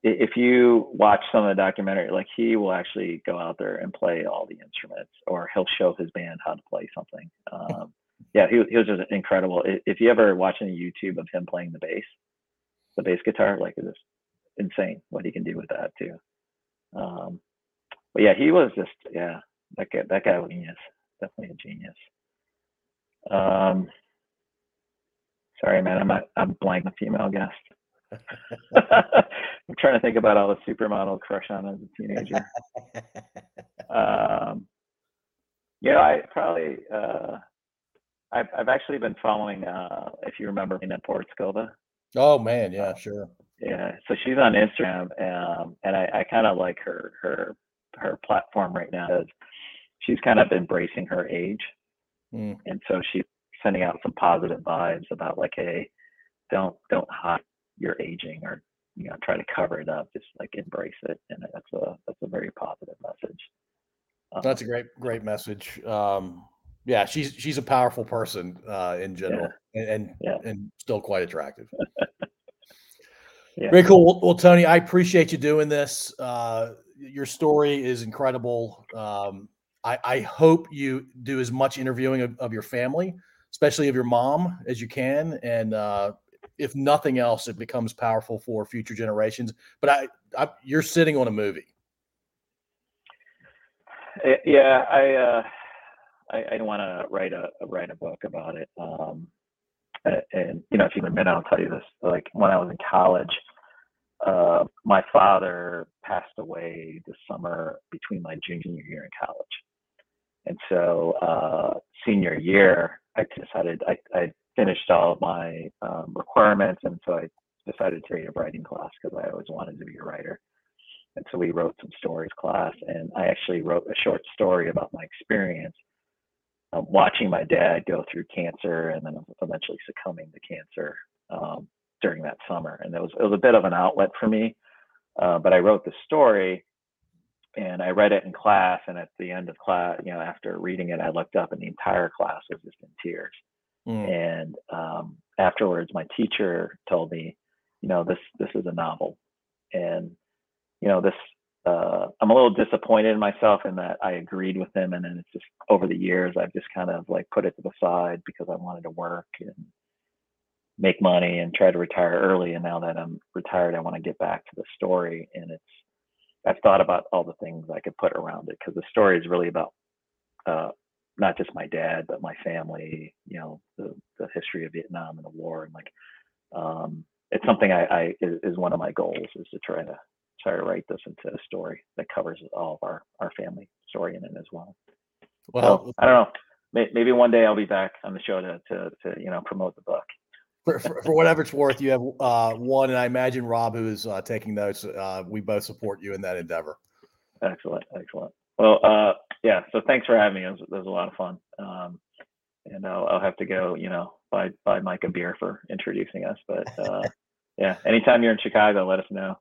if you watch some of the documentary, like he will actually go out there and play all the instruments, or he'll show his band how to play something. Um, yeah, he, he was just incredible. If you ever watch any YouTube of him playing the bass, the bass guitar, like it's insane what he can do with that too. Um, but yeah, he was just yeah, that guy that guy was a genius, definitely a genius. Um, sorry, man, I'm not, I'm blank the female guest. I'm trying to think about all the supermodel crush on as a teenager. um, yeah, I probably uh, I've I've actually been following. Uh, if you remember, Paulina Porizkova. Oh man, yeah, sure. Yeah, so she's on Instagram, um, and I, I kind of like her her her platform right now Is she's kind of embracing her age, mm. and so she's sending out some positive vibes about like, hey, don't don't hide your aging or you know try to cover it up, just like embrace it, and that's a that's a very positive message. Um, that's a great great message. Um, yeah, she's she's a powerful person uh, in general, yeah. and and, yeah. and, still quite attractive. yeah. Very cool. Well, well, Tony, I appreciate you doing this. Uh, your story is incredible. Um, I, I, hope you do as much interviewing of, of, your family, especially of your mom, as you can, and uh, if nothing else, it becomes powerful for future generations. But I, I you're sitting on a movie. Eh, yeah, I uh, I, I don't want to write a write a book about it. Um, and you know, if you permit, I'll tell you this. Like when I was in college, uh, my father passed away this summer between my junior year in college, and so uh, senior year, I decided I, I finished all of my um, requirements, and so I decided to take a writing class because I always wanted to be a writer. And so we wrote some stories class, and I actually wrote a short story about my experience uh, watching my dad go through cancer and then eventually succumbing to cancer um, during that summer. And it was it was a bit of an outlet for me. Uh, but I wrote the story and I read it in class. And at the end of class, you know, after reading it, I looked up and the entire class was just in tears. Mm. And um, afterwards, my teacher told me, you know, this this is a novel, and you know, this uh, I'm a little disappointed in myself in that I agreed with him, and then it's just over the years I've just kind of like put it to the side because I wanted to work and make money and try to retire early. And now that I'm retired, I want to get back to the story. And it's I've thought about all the things I could put around it because the story is really about uh, not just my dad, but my family. You know, the the history of Vietnam and the war, and like um, it's something I, I is, is one of my goals is to try to try to write this into a story that covers all of our our family story in it as well. Well, so, I don't know. Maybe one day I'll be back on the show to to, to you know promote the book. For, for, for, whatever it's worth, you have uh, one, and I imagine Rob, who is uh, taking notes. Uh, we both support you in that endeavor. Excellent, excellent. Well, uh, yeah. So thanks for having me. It was, it was a lot of fun. Um, and I'll, I'll, have to go, you know, buy buy Mike a beer for introducing us. But uh, yeah, anytime you're in Chicago, let us know.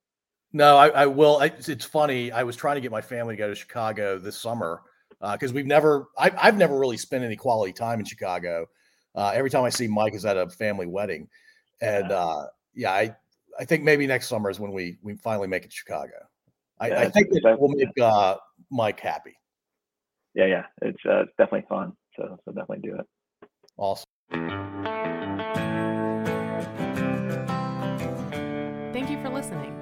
No, I, I will. I, it's funny. I was trying to get my family to go to Chicago this summer because uh, we've never, I, I've never really spent any quality time in Chicago. Uh, every time I see Mike is at a family wedding, and yeah, uh, yeah I I think maybe next summer is when we we finally make it to Chicago. I, yeah, I think that will make uh, Mike happy. Yeah, yeah, it's uh, definitely fun. So so definitely do it. Awesome. Thank you for listening.